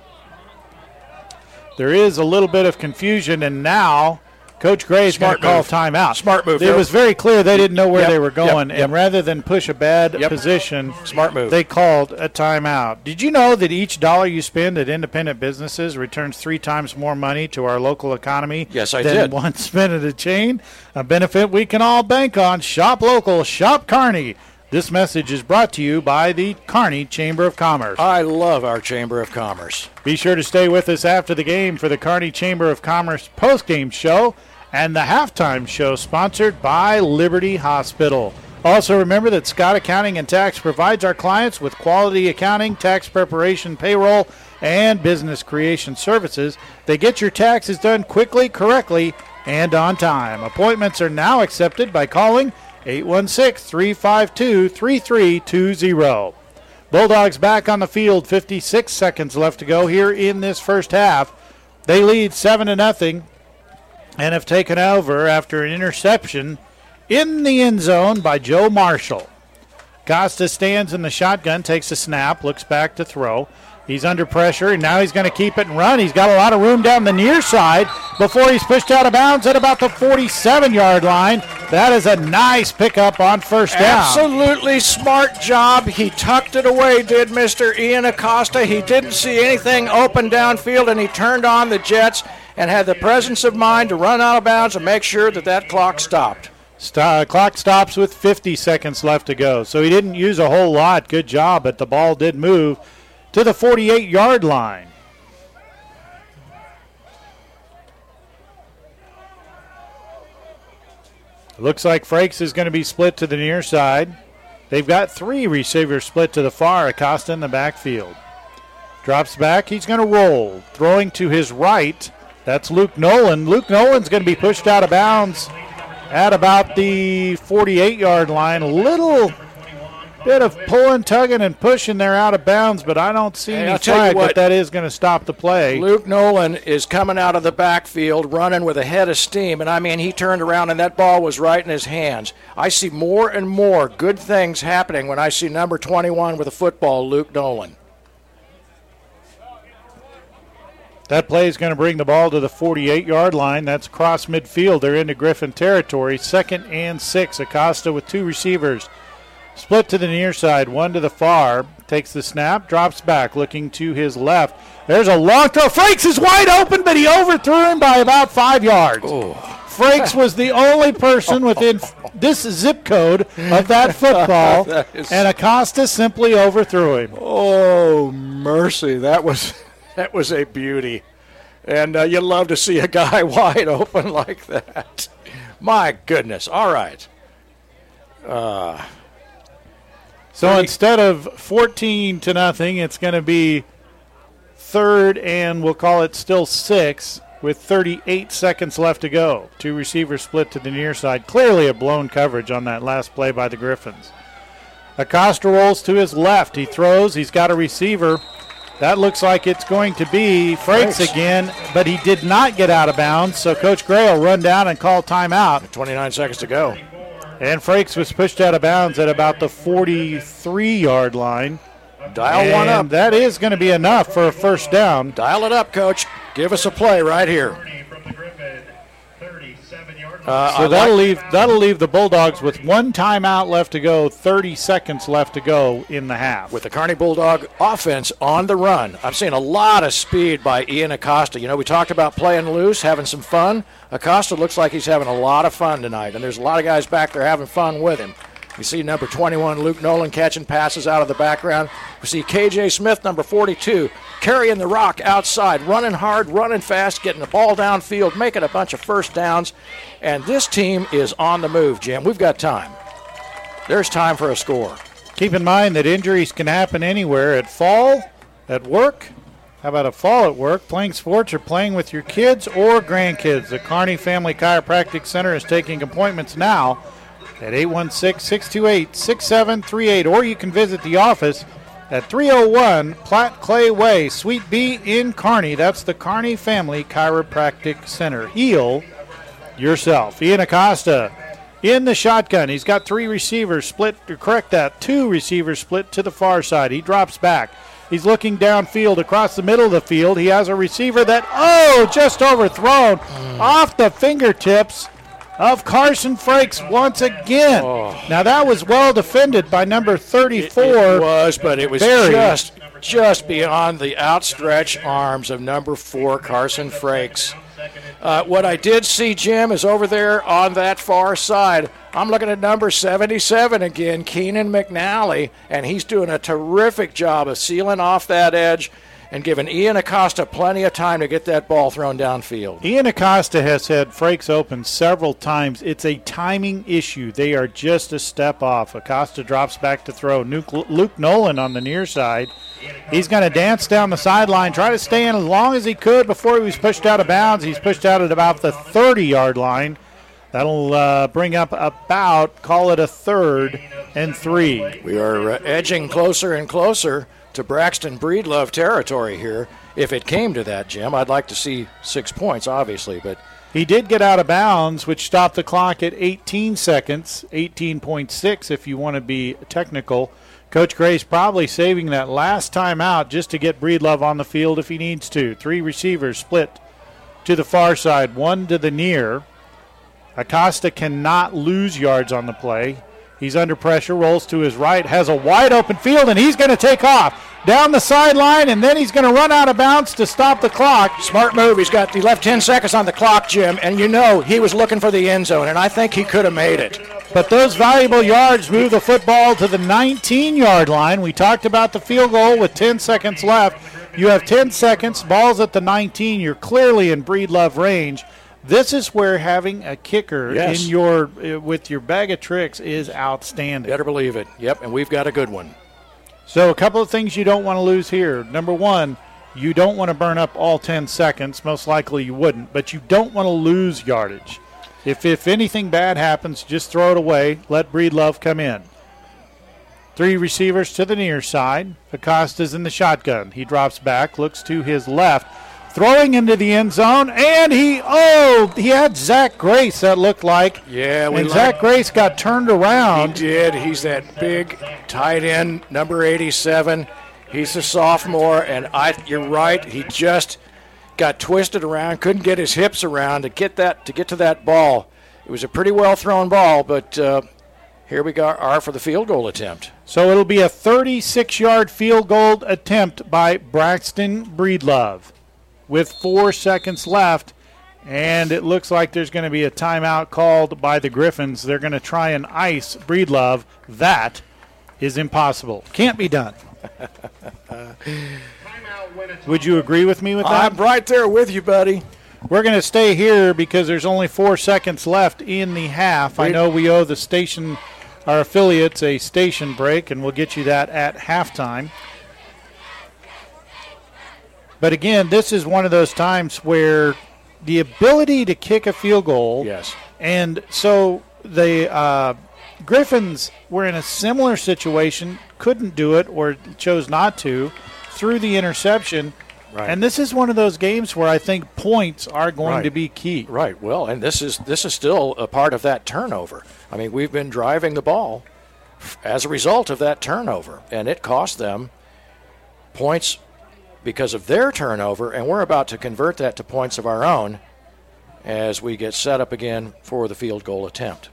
Speaker 2: There is a little bit of confusion, and now Coach Gray is going to
Speaker 3: Smart
Speaker 2: call timeout.
Speaker 3: Smart move,
Speaker 2: It
Speaker 3: Phil.
Speaker 2: was very clear they didn't know where
Speaker 3: Yep,
Speaker 2: they were going,
Speaker 3: yep.
Speaker 2: and rather than push a bad
Speaker 3: Yep.
Speaker 2: position,
Speaker 3: Smart move.
Speaker 2: They called a timeout. Did you know that each dollar you spend at independent businesses returns three times more money to our local economy
Speaker 3: Yes, I
Speaker 2: than
Speaker 3: did.
Speaker 2: one spent at a chain? A benefit we can all bank on. Shop local, shop Kearney. This message is brought to you by the Kearney Chamber of Commerce.
Speaker 3: I love our Chamber of Commerce.
Speaker 2: Be sure to stay with us after the game for the Kearney Chamber of Commerce post-game show and the halftime show sponsored by Liberty Hospital. Also remember that Scott Accounting and Tax provides our clients with quality accounting, tax preparation, payroll, and business creation services. They get your taxes done quickly, correctly, and on time. Appointments are now accepted by calling 816-352-3320. Bulldogs back on the field. 56 seconds left to go here in this first half. They lead seven to nothing, and have taken over after an interception in the end zone by Joe Marshall. Costa stands in the shotgun, takes a snap, looks back to throw. He's under pressure, and now he's going to keep it and run. He's got a lot of room down the near side before he's pushed out of bounds at about the 47 yard line. That is a nice pickup on first down.
Speaker 3: Absolutely smart job. He tucked it away, did Mr. Ian Acosta. He didn't see anything open downfield, and he turned on the Jets and had the presence of mind to run out of bounds and make sure that that clock stopped.
Speaker 2: Sto- uh, clock stops with 50 seconds left to go. So he didn't use a whole lot. Good job, but the ball did move to the 48 yard line. Looks like Frakes is going to be split to the near side. They've got three receivers split to the far. Acosta in the backfield. Drops back. He's going to roll. Throwing to his right. That's Luke Nolan. Luke Nolan's going to be pushed out of bounds at about the 48 yard line. A little bit of pulling, tugging, and pushing there out of bounds, but I don't see
Speaker 3: Hey,
Speaker 2: any
Speaker 3: I'll tell you
Speaker 2: flag
Speaker 3: what.
Speaker 2: that that is going to stop the play.
Speaker 3: Luke Nolan is coming out of the backfield running with a head of steam. And I mean, he turned around and that ball was right in his hands. I see more and more good things happening when I see number 21 with a football, Luke Nolan.
Speaker 2: That play is going to bring the ball to the 48 yard line. That's cross midfield. They're into Griffin territory. Second and six. Acosta with two receivers. Split to the near side, one to the far. Takes the snap, drops back, looking to his left. There's a long throw. Frakes is wide open, but he overthrew him by about five yards. Frakes was the only person within this zip code of that football,
Speaker 3: That is-
Speaker 2: and Acosta simply overthrew him.
Speaker 3: Oh mercy, that was that was a beauty, and uh, you love to see a guy wide open like that. My goodness! All right. Uh,
Speaker 2: So instead of 14 to nothing, it's going to be third and we'll call it still six with 38 seconds left to go. Two receivers split to the near side. Clearly a blown coverage on that last play by the Griffins. Acosta rolls to his left. He throws. He's got a receiver. That looks like it's going to be Frakes
Speaker 3: Frakes.
Speaker 2: again, but he did not get out of bounds. So Coach Gray will run down and call timeout.
Speaker 3: 29 seconds to go.
Speaker 2: And Frakes was pushed out of bounds at about the 43 yard line.
Speaker 3: Dial one up.
Speaker 2: That is going to be enough for a first down.
Speaker 3: Dial it up, coach. Give us a play right here. Uh,
Speaker 2: so that'll leave that'll leave the Bulldogs with one timeout left to go, 30 seconds left to go in the half.
Speaker 3: with the Kearney Bulldog offense on the run. I'm seeing a lot of speed by Ian Acosta. You know, we talked about playing loose, having some fun. Acosta looks like he's having a lot of fun tonight, and there's a lot of guys back there having fun with him. You see number 21, Luke Nolan, catching passes out of the background. We see KJ Smith, number 42, carrying the rock outside, running hard, running fast, getting the ball downfield, making a bunch of first downs. And this team is on the move, Jim. We've got time. There's time for a score.
Speaker 2: Keep in mind that injuries can happen anywhere at fall, at work. How about a fall at work, playing sports, or playing with your kids or grandkids? The Kearney Family Chiropractic Center is taking appointments now at 816 628 6738, or you can visit the office at 301 Platte Clay Way, Suite B in Kearney. That's the Kearney Family Chiropractic Center. Heal yourself. Ian Acosta in the shotgun. He's got three receivers split, or correct that, two receivers split to the far side. He drops back. He's looking downfield across the middle of the field. He has a receiver that, oh, just overthrown mm. off the fingertips of Carson Frakes once again. Now, that was well defended by number 34.
Speaker 3: It was, but it was
Speaker 2: Barry.
Speaker 3: just just beyond the outstretched arms of number four Carson Frakes. Uh, what I did see, Jim, is over there on that far side. I'm looking at number 77 again, Keenan McNally, and he's doing a terrific job of sealing off that edge and giving Ian Acosta plenty of time to get that ball thrown downfield.
Speaker 2: Ian Acosta has had Frakes open several times. It's a timing issue. They are just a step off. Acosta drops back to throw. Luke, Luke Nolan on the near side. He's going to dance down the sideline, try to stay in as long as he could before he was pushed out of bounds. He's pushed out at about the 30 yard line. That'll uh, bring up about, call it a third and three.
Speaker 3: We are uh, edging closer and closer to Braxton Breedlove territory here. If it came to that, Jim, I'd like to see six points, obviously, but
Speaker 2: He did get out of bounds, which stopped the clock at 18 seconds, 18.6 if you want to be technical. Coach Gray's probably saving that last time out just to get Breedlove on the field if he needs to. Three receivers split to the far side, one to the near. Acosta cannot lose yards on the play. He's under pressure, rolls to his right, has a wide open field, and he's going to take off down the sideline, and then he's going to run out of bounds to stop the clock.
Speaker 3: Smart move. He's got he left 10 seconds on the clock, Jim, and you know he was looking for the end zone, and I think he could have made it.
Speaker 2: But those valuable yards move the football to the 19 yard line. We talked about the field goal with 10 seconds left. You have 10 seconds, ball's at the 19. You're clearly in Breedlove range. This is where having a kicker
Speaker 3: Yes.
Speaker 2: in your uh, with your bag of tricks is outstanding.
Speaker 3: Better believe it. Yep, and we've got a good one.
Speaker 2: So a couple of things you don't want to lose here. Number one, you don't want to burn up all 10 seconds. Most likely you wouldn't, but you don't want to lose yardage. If if anything bad happens, just throw it away. Let Breedlove come in. Three receivers to the near side. Acosta's in the shotgun. He drops back, looks to his left, throwing into the end zone, and he oh he had Zach Grace. That looked like
Speaker 3: Yeah, we
Speaker 2: and
Speaker 3: like-
Speaker 2: Zach Grace got turned around.
Speaker 3: He did. He's that big tight end, number 87. He's a sophomore, and I, you're right. He just got twisted around, couldn't get his hips around to get that to get to that ball. It was a pretty well thrown ball, but uh, here we go, are for the field goal attempt.
Speaker 2: So it'll be a 36 yard field goal attempt by Braxton Breedlove with four seconds left. And it looks like there's going to be a timeout called by the Griffins. They're going to try and ice Breedlove. That is impossible. Can't be done. Would you agree with me with that?
Speaker 3: I'm right there with you, buddy.
Speaker 2: We're going to stay here because there's only four seconds left in the half. I know we owe the station, our affiliates, a station break, and we'll get you that at halftime. But again, this is one of those times where the ability to kick a field goal.
Speaker 3: Yes.
Speaker 2: And so the uh, Griffins were in a similar situation, couldn't do it or chose not to through the interception.
Speaker 3: Right.
Speaker 2: And this is one of those games where I think points are going
Speaker 3: Right.
Speaker 2: to be key.
Speaker 3: Right. Well, and this is this is still a part of that turnover. I mean, we've been driving the ball as a result of that turnover, and it cost them points because of their turnover, and we're about to convert that to points of our own. as we get set up again for the field goal attempt.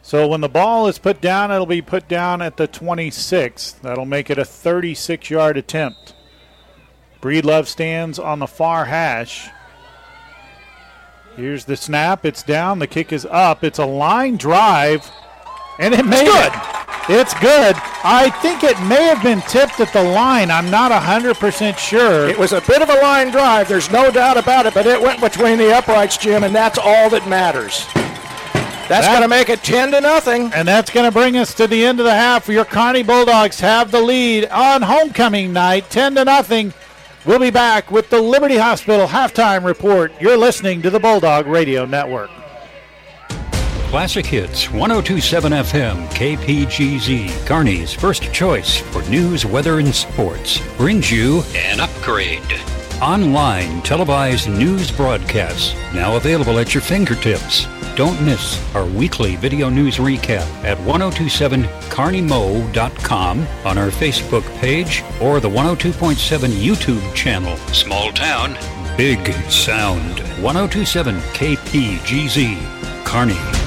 Speaker 2: So when the ball is put down, it'll be put down at the 26. That'll make it a 36 yard attempt. Breedlove stands on the far hash. Here's the snap. It's down. The kick is up. It's a line drive, and it made
Speaker 3: good.
Speaker 2: it. It's good. I think it may have been tipped at the line. I'm not 100% sure.
Speaker 3: It was a bit of a line drive, there's no doubt about it, but it went between the uprights, Jim, and that's all that matters. That's
Speaker 2: That-
Speaker 3: going to make it 10 to nothing.
Speaker 2: And that's going to bring us to the end of the half. Your Kearney Bulldogs have the lead on homecoming night, 10 to nothing. We'll be back with the Liberty Hospital halftime report. You're listening to the Bulldog Radio Network.
Speaker 16: Classic Hits 1027 FM KPGZ, Kearney's first choice for news, weather, and sports, brings you an upgrade. Online televised news broadcasts now available at your fingertips. Don't miss our weekly video news recap at 1027kearneymo.com on our Facebook page or the 102.7 YouTube channel. Small town, big sound. 1027 KPGZ, Kearney.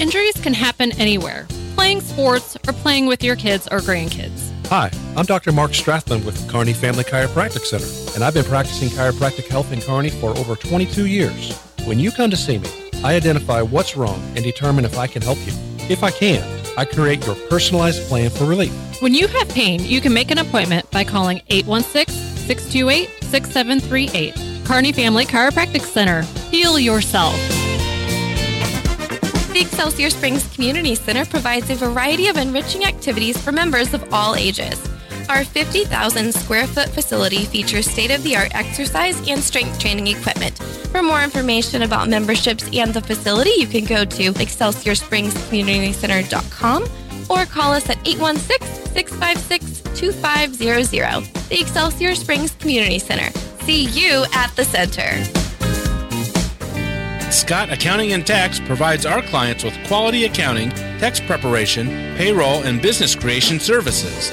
Speaker 13: Injuries can happen anywhere playing sports or playing with your kids or grandkids.
Speaker 6: Hi, I'm Dr. Mark Strathman with Kearney Family Chiropractic Center, and I've been practicing chiropractic health in Kearney for over 22 years. When you come to see me, I identify what's wrong and determine if I can help you. If I can, I create your personalized plan for relief.
Speaker 13: When you have pain, you can make an appointment by calling 816 628 6738. Kearney Family Chiropractic Center. Heal yourself.
Speaker 12: The Excelsior Springs Community Center provides a variety of enriching activities for members of all ages. Our 50,000 square foot facility features state of the art exercise and strength training equipment. For more information about memberships and the facility, you can go to excelsiorspringscommunitycenter.com or call us at 816 656 2500. The Excelsior Springs Community Center. See you at the center.
Speaker 1: Scott Accounting and Tax provides our clients with quality accounting, tax preparation, payroll, and business creation services.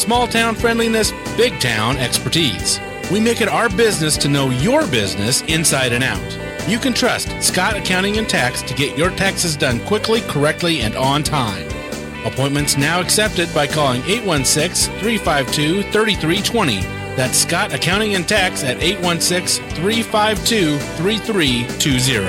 Speaker 1: Small town friendliness, big town expertise. We make it our business to know your business inside and out. You can trust Scott Accounting and Tax to get your taxes done quickly, correctly, and on time. Appointments now accepted by calling 816 352 3320. That's Scott Accounting and Tax at 816 352 3320.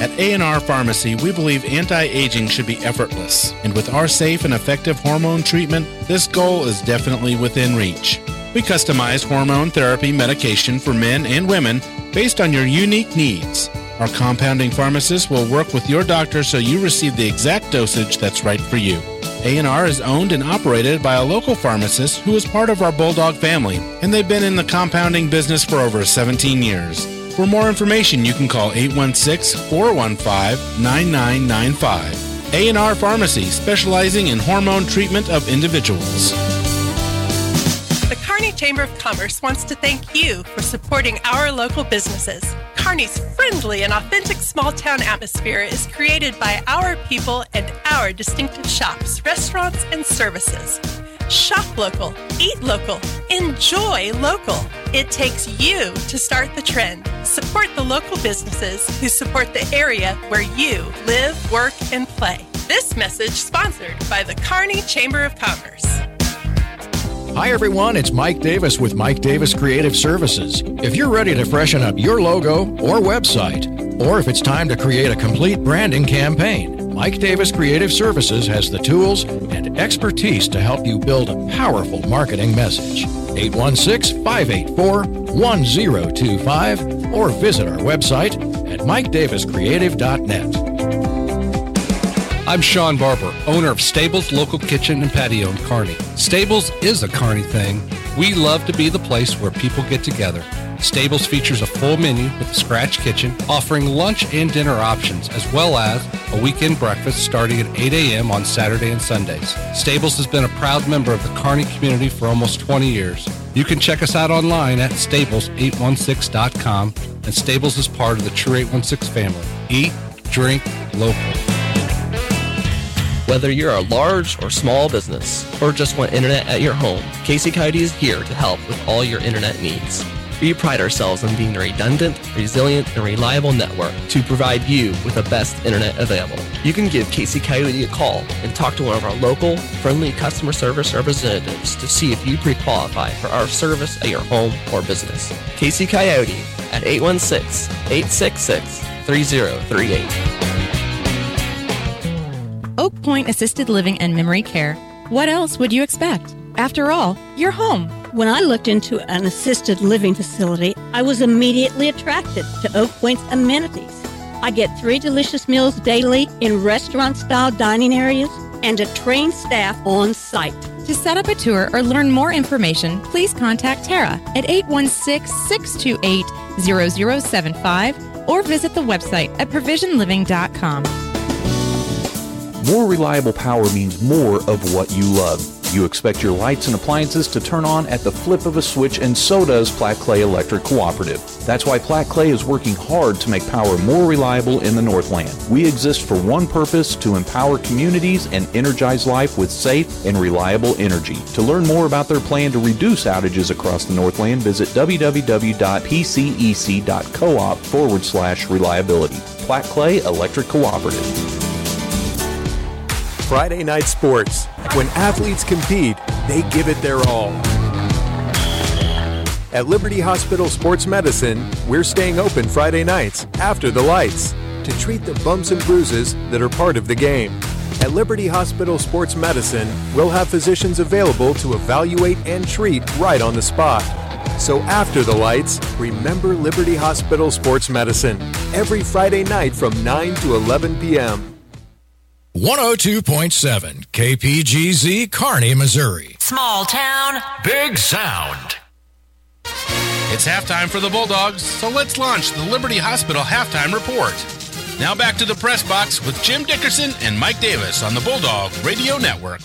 Speaker 1: At A&R Pharmacy, we believe anti-aging should be effortless, and with our safe and effective hormone treatment, this goal is definitely within reach. We customize hormone therapy medication for men and women based on your unique needs. Our compounding pharmacist will work with your doctor so you receive the exact dosage that's right for you. A&R is owned and operated by a local pharmacist who is part of our Bulldog family, and they've been in the compounding business for over 17 years. For more information, you can call 816-415-9995. A&R Pharmacy, specializing in hormone treatment of individuals.
Speaker 5: The Kearney Chamber of Commerce wants to thank you for supporting our local businesses. Kearney's friendly and authentic small town atmosphere is created by our people and our distinctive shops, restaurants, and services. Shop local, eat local, enjoy local. It takes you to start the trend. Support the local businesses who support the area where you live, work, and play. This message sponsored by the Kearney Chamber of Commerce.
Speaker 3: Hi, everyone. It's Mike Davis with Mike Davis Creative Services. If you're ready to freshen up your logo or website, or if it's time to create a complete branding campaign, Mike Davis Creative Services has the tools and expertise to help you build a powerful marketing message. 816 584 1025 or visit our website at mikedaviscreative.net.
Speaker 6: I'm Sean Barber, owner of Stables Local Kitchen and Patio in Kearney. Stables is a Kearney thing. We love to be the place where people get together. Stables features a full menu with a scratch kitchen, offering lunch and dinner options, as well as a weekend breakfast starting at 8 a.m. on Saturday and Sundays. Stables has been a proud member of the Kearney community for almost 20 years. You can check us out online at stables816.com, and Stables is part of the True 816 family. Eat, drink, local.
Speaker 14: Whether you're a large or small business, or just want internet at your home, Casey Coyote is here to help with all your internet needs. We pride ourselves on being a redundant, resilient, and reliable network to provide you with the best internet available. You can give Casey Coyote a call and talk to one of our local, friendly customer service representatives to see if you pre-qualify for our service at your home or business. Casey Coyote at 816-866-3038.
Speaker 7: Point Assisted Living and Memory Care. What else would you expect? After all, you're home.
Speaker 8: When I looked into an assisted living facility, I was immediately attracted to Oak Point's amenities. I get three delicious meals daily in restaurant style dining areas and a trained staff on site.
Speaker 7: To set up a tour or learn more information, please contact Tara at 816 628 0075 or visit the website at provisionliving.com.
Speaker 10: More reliable power means more of what you love. You expect your lights and appliances to turn on at the flip of a switch, and so does Platte Clay Electric Cooperative. That's why Platte Clay is working hard to make power more reliable in the Northland. We exist for one purpose to empower communities and energize life with safe and reliable energy. To learn more about their plan to reduce outages across the Northland, visit www.pcec.coop forward slash reliability. Platte Clay Electric Cooperative.
Speaker 17: Friday Night Sports. When athletes compete, they give it their all. At Liberty Hospital Sports Medicine, we're staying open Friday nights after the lights to treat the bumps and bruises that are part of the game. At Liberty Hospital Sports Medicine, we'll have physicians available to evaluate and treat right on the spot. So after the lights, remember Liberty Hospital Sports Medicine every Friday night from 9 to 11 p.m.
Speaker 18: 102.7 KPGZ Kearney, Missouri.
Speaker 19: Small town, big sound.
Speaker 1: It's halftime for the Bulldogs, so let's launch the Liberty Hospital halftime report. Now back to the press box with Jim Dickerson and Mike Davis on the Bulldog Radio Network.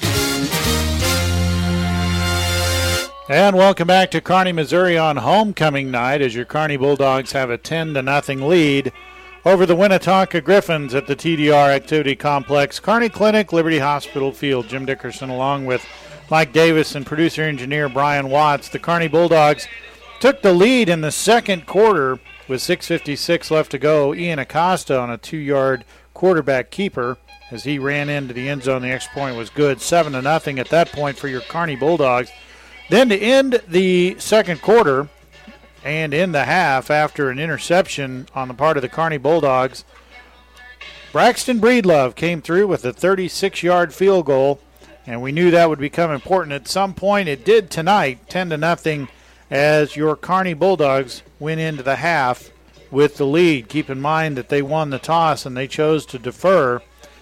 Speaker 2: And welcome back to Kearney, Missouri on homecoming night as your Kearney Bulldogs have a 10 to nothing lead over the Winnetonka Griffins at the TDR Activity Complex, Kearney Clinic, Liberty Hospital Field. Jim Dickerson along with Mike Davis and producer engineer Brian Watts. The Kearney Bulldogs took the lead in the second quarter with 6.56 left to go. Ian Acosta on a two yard quarterback keeper as he ran into the end zone. The extra point was good. 7 to nothing at that point for your Kearney Bulldogs. Then to end the second quarter and in the half, after an interception on the part of the Kearney Bulldogs, Braxton Breedlove came through with a 36 yard field goal, and we knew that would become important at some point. It did tonight, 10 to nothing, as your Kearney Bulldogs went into the half with the lead. Keep in mind that they won the toss and they chose to defer.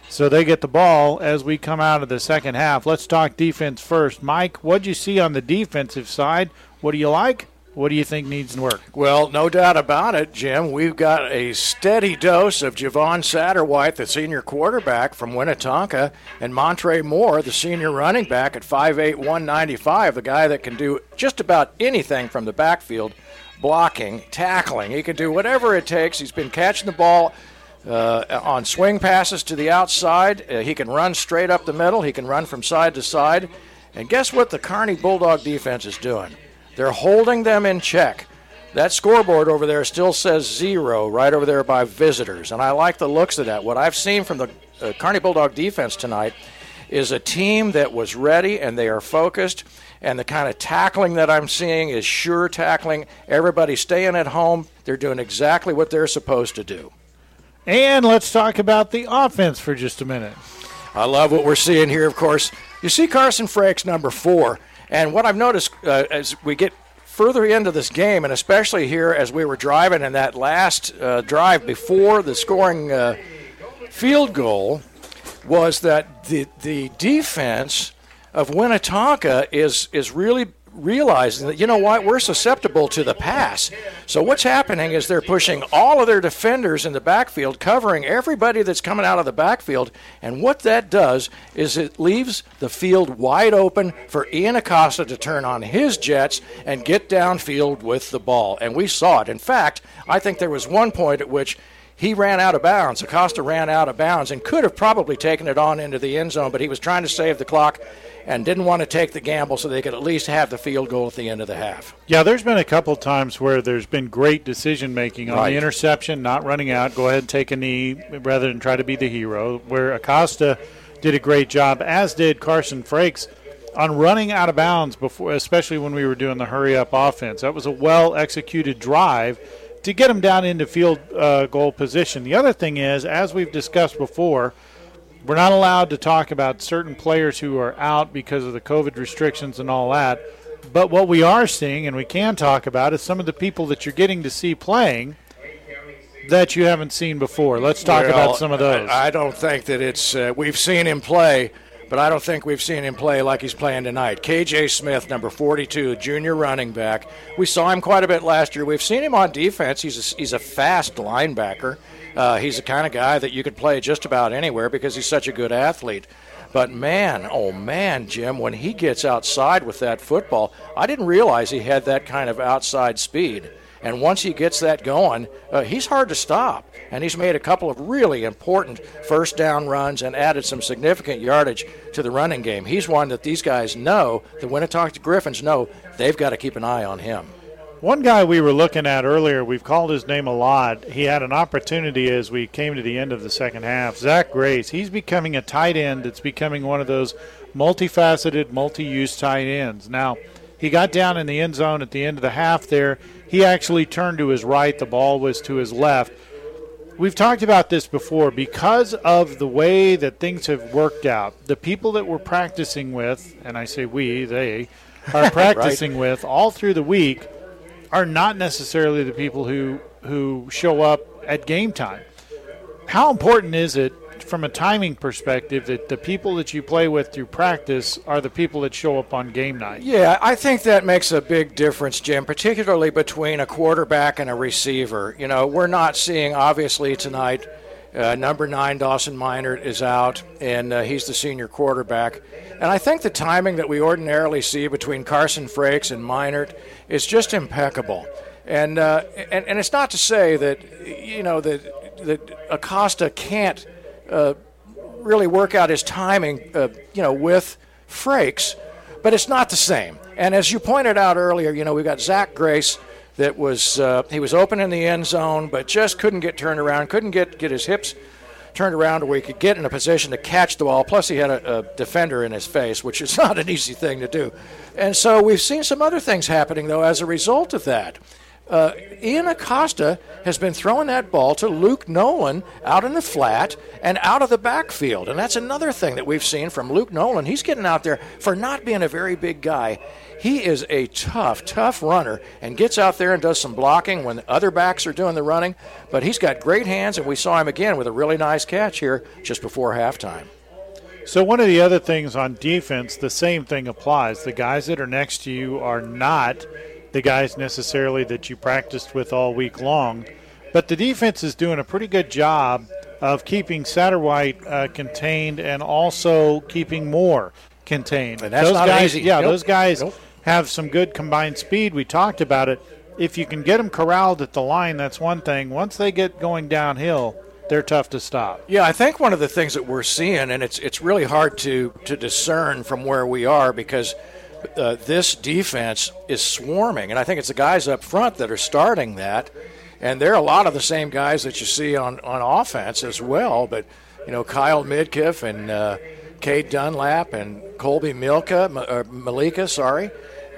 Speaker 2: So they get the ball as we come out of the second half. Let's talk defense first. Mike, what'd you see on the defensive side? What do you like? What do you think needs work?
Speaker 3: Well, no doubt about it, Jim. We've got a steady dose of Javon Satterwhite, the senior quarterback from Winnetonka, and Montre Moore, the senior running back at 5'8", 195, the guy that can do just about anything from the backfield, blocking, tackling. He can do whatever it takes. He's been catching the ball uh, on swing passes to the outside. Uh, he can run straight up the middle. He can run from side to side. And guess what the Kearney Bulldog defense is doing? They're holding them in check. That scoreboard over there still says zero right over there by visitors. And I like the looks of that. What I've seen from the uh, Kearney Bulldog defense tonight is a team that was ready and they are focused. And the kind of tackling that I'm seeing is sure tackling. Everybody staying at home. They're doing exactly what they're supposed to do.
Speaker 2: And let's talk about the offense for just a minute.
Speaker 3: I love what we're seeing here, of course. You see Carson Frakes, number four. And what I've noticed uh, as we get further into this game, and especially here as we were driving in that last uh, drive before the scoring uh, field goal, was that the, the defense of Winnetonka is, is really realizing that, you know what, we're susceptible to the pass. So what's happening is they're pushing all of their defenders in the backfield, covering everybody that's coming out of the backfield. And what that does is it leaves the field wide open for Ian Acosta to turn on his jets and get downfield with the ball. And we saw it. In fact, I think there was one point at which he ran out of bounds. Acosta ran out of bounds and could have probably taken it on into the end zone, but he was trying to save the clock and didn't want to take the gamble so they could at least have the field goal at the end of the half.
Speaker 2: Yeah, there's been a couple times where there's been great decision making on
Speaker 3: Right.
Speaker 2: the interception, not running out, go ahead and take a knee rather than try to be the hero. Where Acosta did a great job, as did Carson Frakes, on running out of bounds before, especially when we were doing the hurry up offense. That was a well executed drive to get him down into field uh, goal position. The other thing is, as we've discussed before, we're not allowed to talk about certain players who are out because of the COVID restrictions and all that. But what we are seeing, and we can talk about, is some of the people that you're getting to see playing that you haven't seen before. Let's talk
Speaker 3: Well,
Speaker 2: about some of those.
Speaker 3: I, don't think that it's. Uh, we've seen him play, but I don't think we've seen him play like he's playing tonight. KJ Smith, number 42, junior running back. We saw him quite a bit last year. We've seen him on defense. He's a, he's a fast linebacker. Uh, he's the kind of guy that you could play just about anywhere because he's such a good athlete. But man, oh man, Jim, when he gets outside with that football, I didn't realize he had that kind of outside speed. And once he gets that going, uh, he's hard to stop. And he's made a couple of really important first down runs and added some significant yardage to the running game. He's one that these guys know, the Winnetonka Griffins know, they've got to keep an eye on him.
Speaker 2: One guy we were looking at earlier, we've called his name a lot. He had an opportunity as we came to the end of the second half. Zach Grace, he's becoming a tight end that's becoming one of those multifaceted, multi use tight ends. Now, he got down in the end zone at the end of the half there. He actually turned to his right, the ball was to his left. We've talked about this before because of the way that things have worked out. The people that we're practicing with, and I say we, they, are practicing with all through the week are not necessarily the people who who show up at game time. How important is it from a timing perspective that the people that you play with through practice are the people that show up on game night?
Speaker 3: Yeah, I think that makes a big difference, Jim, particularly between a quarterback and a receiver. You know, we're not seeing, obviously, tonight, uh, number nine, Dawson Minert, is out, and uh, he's the senior quarterback. And I think the timing that we ordinarily see between Carson Frakes and Minert is just impeccable. And, uh, and, and it's not to say that, you know, that, that Acosta can't uh, really work out his timing, uh, you know, with Frakes, but it's not the same. And as you pointed out earlier, you know, we've got Zach Grace that was uh, he was open in the end zone, but just couldn't get turned around, couldn't get get his hips turned around where he could get in a position to catch the ball. Plus, he had a, a defender in his face, which is not an easy thing to do. And so we've seen some other things happening though as a result of that. Uh, Ian Acosta has been throwing that ball to Luke Nolan out in the flat and out of the backfield. And that's another thing that we've seen from Luke Nolan. He's getting out there for not being a very big guy. He is a tough, tough runner and gets out there and does some blocking when other backs are doing the running. But he's got great hands, and we saw him again with a really nice catch here just before halftime.
Speaker 2: So one of the other things on defense, the same thing applies. The guys that are next to you are not the guys necessarily that you practiced with all week long, but the defense is doing a pretty good job of keeping Satterwhite uh, contained and also keeping Moore contained.
Speaker 3: And that's
Speaker 2: those
Speaker 3: not
Speaker 2: guys,
Speaker 3: easy.
Speaker 2: Yeah,
Speaker 3: Nope.
Speaker 2: those guys
Speaker 3: Nope.
Speaker 2: Have some good combined speed. We talked about it. If you can get them corralled at the line, that's one thing. Once they get going downhill, they're tough to stop.
Speaker 3: Yeah, I think one of the things that we're seeing, and it's it's really hard to to discern from where we are because uh, this defense is swarming, and I think it's the guys up front that are starting that, and they're a lot of the same guys that you see on on offense as well. But you know, Kyle Midkiff and uh, Kate Dunlap and Colby Milka, Malika, sorry.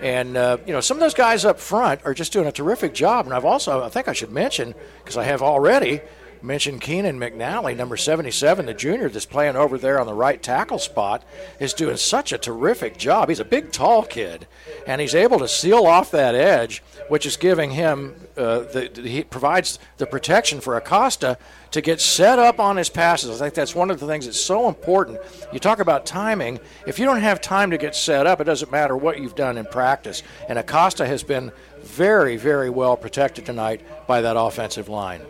Speaker 3: And uh, you know some of those guys up front are just doing a terrific job. And I've also, I think I should mention, because I have already mentioned Keenan McNally, number 77, the junior that's playing over there on the right tackle spot, is doing such a terrific job. He's a big, tall kid, and he's able to seal off that edge, which is giving him uh, the, he provides the protection for Acosta to get set up on his passes. I think that's one of the things that's so important. You talk about timing. If you don't have time to get set up, it doesn't matter what you've done in practice. And Acosta has been very, very well protected tonight by that offensive line.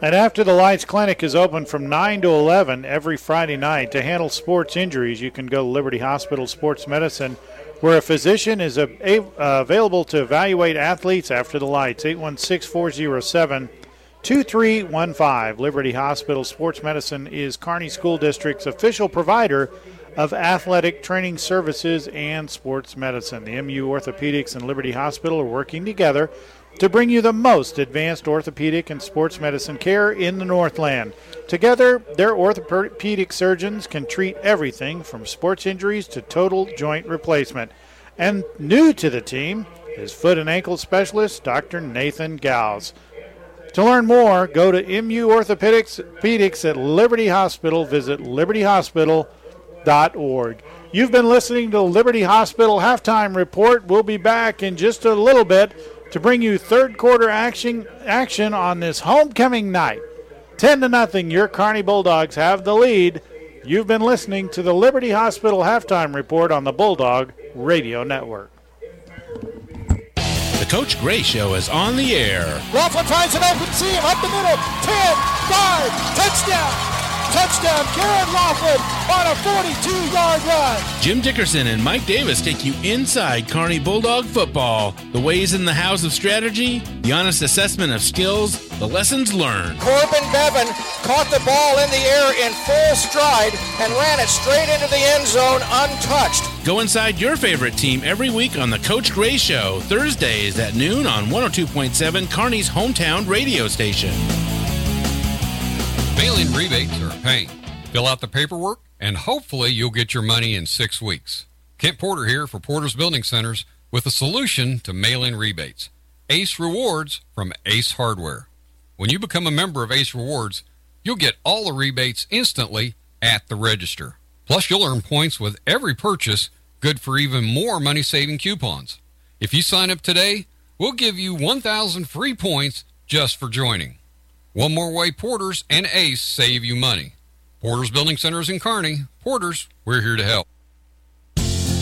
Speaker 2: And After the Lights Clinic is open from 9 to 11 every Friday night. To handle sports injuries, you can go to Liberty Hospital Sports Medicine, where a physician is a, a- uh, available to evaluate athletes after the lights. 816 407 2315. Liberty Hospital Sports Medicine is Kearney School District's official provider of athletic training services and sports medicine. The MU Orthopedics and Liberty Hospital are working together to bring you the most advanced orthopedic and sports medicine care in the Northland. Together, their orthopedic surgeons can treat everything from sports injuries to total joint replacement. And new to the team is foot and ankle specialist Dr. Nathan Gals. To learn more, go to MU Orthopedics at Liberty Hospital. Visit libertyhospital.org. You've been listening to Liberty Hospital Halftime Report. We'll be back in just a little bit to bring you third quarter action action on this homecoming night. 10 to nothing, your Kearney Bulldogs have the lead. You've been listening to the Liberty Hospital Halftime Report on the Bulldog Radio Network.
Speaker 1: The Coach Gray Show is on the air.
Speaker 20: Laughlin finds an open seam up the middle. 10, 5, touchdown. Touchdown, Karen Laughlin on a 42-yard run.
Speaker 1: Jim Dickerson and Mike Davis take you inside Kearney Bulldog football. The ways in the house of strategy, the honest assessment of skills, the lessons learned.
Speaker 21: Corbin Bevan caught the ball in the air in full stride and ran it straight into the end zone untouched.
Speaker 1: Go inside your favorite team every week on the Coach Gray Show, Thursdays at noon on 102.7 Kearney's hometown radio station.
Speaker 11: Mail-in rebates are a pain. Fill out the paperwork, and hopefully you'll get your money in six weeks. Kent Porter here for Porter's Building Centers with a solution to mail-in rebates. Ace Rewards from Ace Hardware. When you become a member of Ace Rewards, you'll get all the rebates instantly at the register. Plus, you'll earn points with every purchase, good for even more money-saving coupons. If you sign up today, we'll give you 1,000 free points just for joining. One more way Porters and Ace save you money. Porters Building Centers in Kearney. Porters, we're here to help.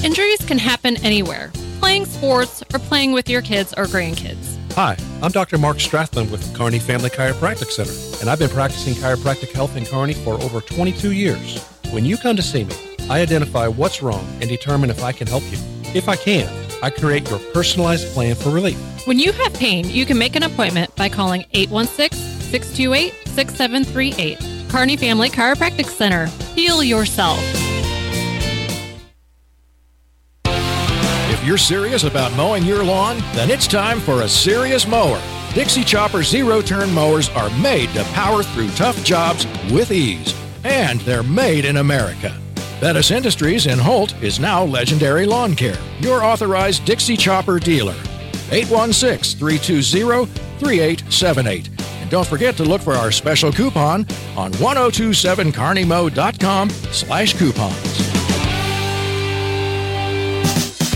Speaker 7: Injuries can happen anywhere playing sports or playing with your kids or grandkids.
Speaker 6: Hi, I'm Dr. Mark Strathman with the Kearney Family Chiropractic Center, and I've been practicing chiropractic health in Kearney for over 22 years. When you come to see me, I identify what's wrong and determine if I can help you. If I can, I create your personalized plan for relief.
Speaker 7: When you have pain, you can make an appointment by calling 816 628 6738. Kearney Family Chiropractic Center. Heal yourself.
Speaker 3: If you're serious about mowing your lawn, then it's time for a serious mower. Dixie Chopper zero turn mowers are made to power through tough jobs with ease. And they're made in America. Bettis Industries in Holt is now Legendary Lawn Care, your authorized Dixie Chopper dealer. 816 320 3878. And don't forget to look for our special coupon on 1027kearneymo.com slash coupons.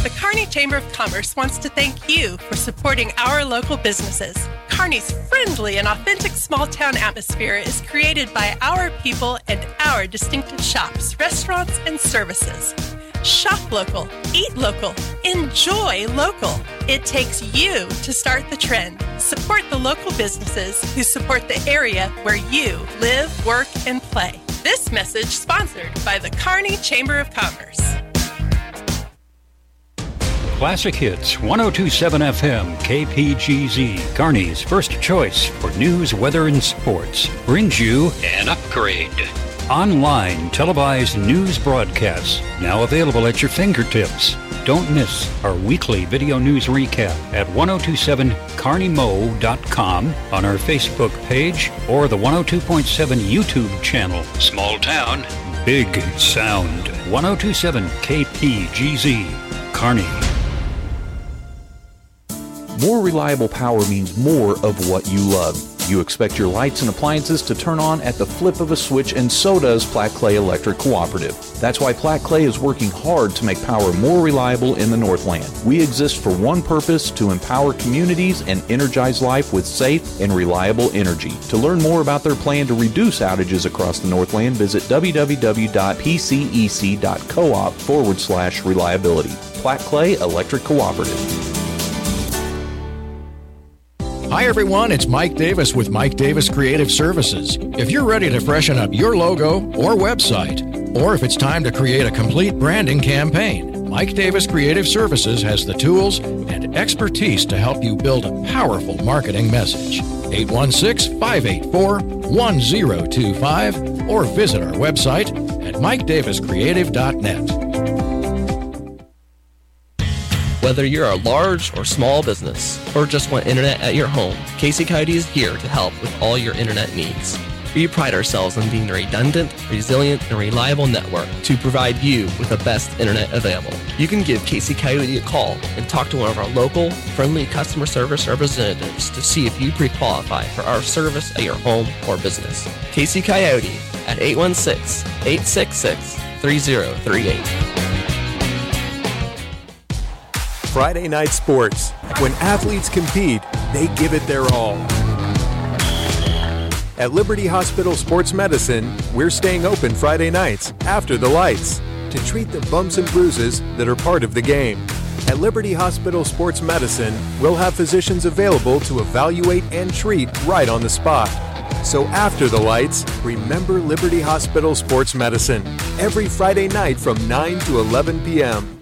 Speaker 5: The Kearney Chamber of Commerce wants to thank you for supporting our local businesses. Kearney's friendly and authentic small town atmosphere is created by our people and our distinctive shops, restaurants, and services. Shop local, eat local, enjoy local. It takes you to start the trend. Support the local businesses who support the area where you live, work, and play. This message sponsored by the Kearney Chamber of Commerce.
Speaker 16: Classic Hits 1027 FM KPGZ, Kearney's first choice for news, weather, and sports, brings you an upgrade. Online televised news broadcasts now available at your fingertips. Don't miss our weekly video news recap at 1027kearneymo.com on our Facebook page or the 102.7 YouTube channel. Small town, big sound. 1027 KPGZ, Kearney.
Speaker 10: More reliable power means more of what you love. You expect your lights and appliances to turn on at the flip of a switch, and so does Platte Clay Electric Cooperative. That's why Platte Clay is working hard to make power more reliable in the Northland. We exist for one purpose to empower communities and energize life with safe and reliable energy. To learn more about their plan to reduce outages across the Northland, visit www.pcec.coop forward slash reliability. Platte Clay Electric Cooperative.
Speaker 3: Hi, everyone. It's Mike Davis with Mike Davis Creative Services. If you're ready to freshen up your logo or website, or if it's time to create a complete branding campaign, Mike Davis Creative Services has the tools and expertise to help you build a powerful marketing message. 816 584 1025 or visit our website at
Speaker 18: MikeDavisCreative.net.
Speaker 14: Whether you're a large or small business, or just want internet at your home, Casey Coyote is here to help with all your internet needs. We pride ourselves on being a redundant, resilient, and reliable network to provide you with the best internet available. You can give Casey Coyote a call and talk to one of our local, friendly customer service representatives to see if you pre-qualify for our service at your home or business. Casey Coyote at 816-866-3038.
Speaker 17: Friday Night Sports. When athletes compete, they give it their all. At Liberty Hospital Sports Medicine, we're staying open Friday nights after the lights to treat the bumps and bruises that are part of the game. At Liberty Hospital Sports Medicine, we'll have physicians available to evaluate and treat right on the spot. So after the lights, remember Liberty Hospital Sports Medicine every Friday night from 9 to 11 p.m.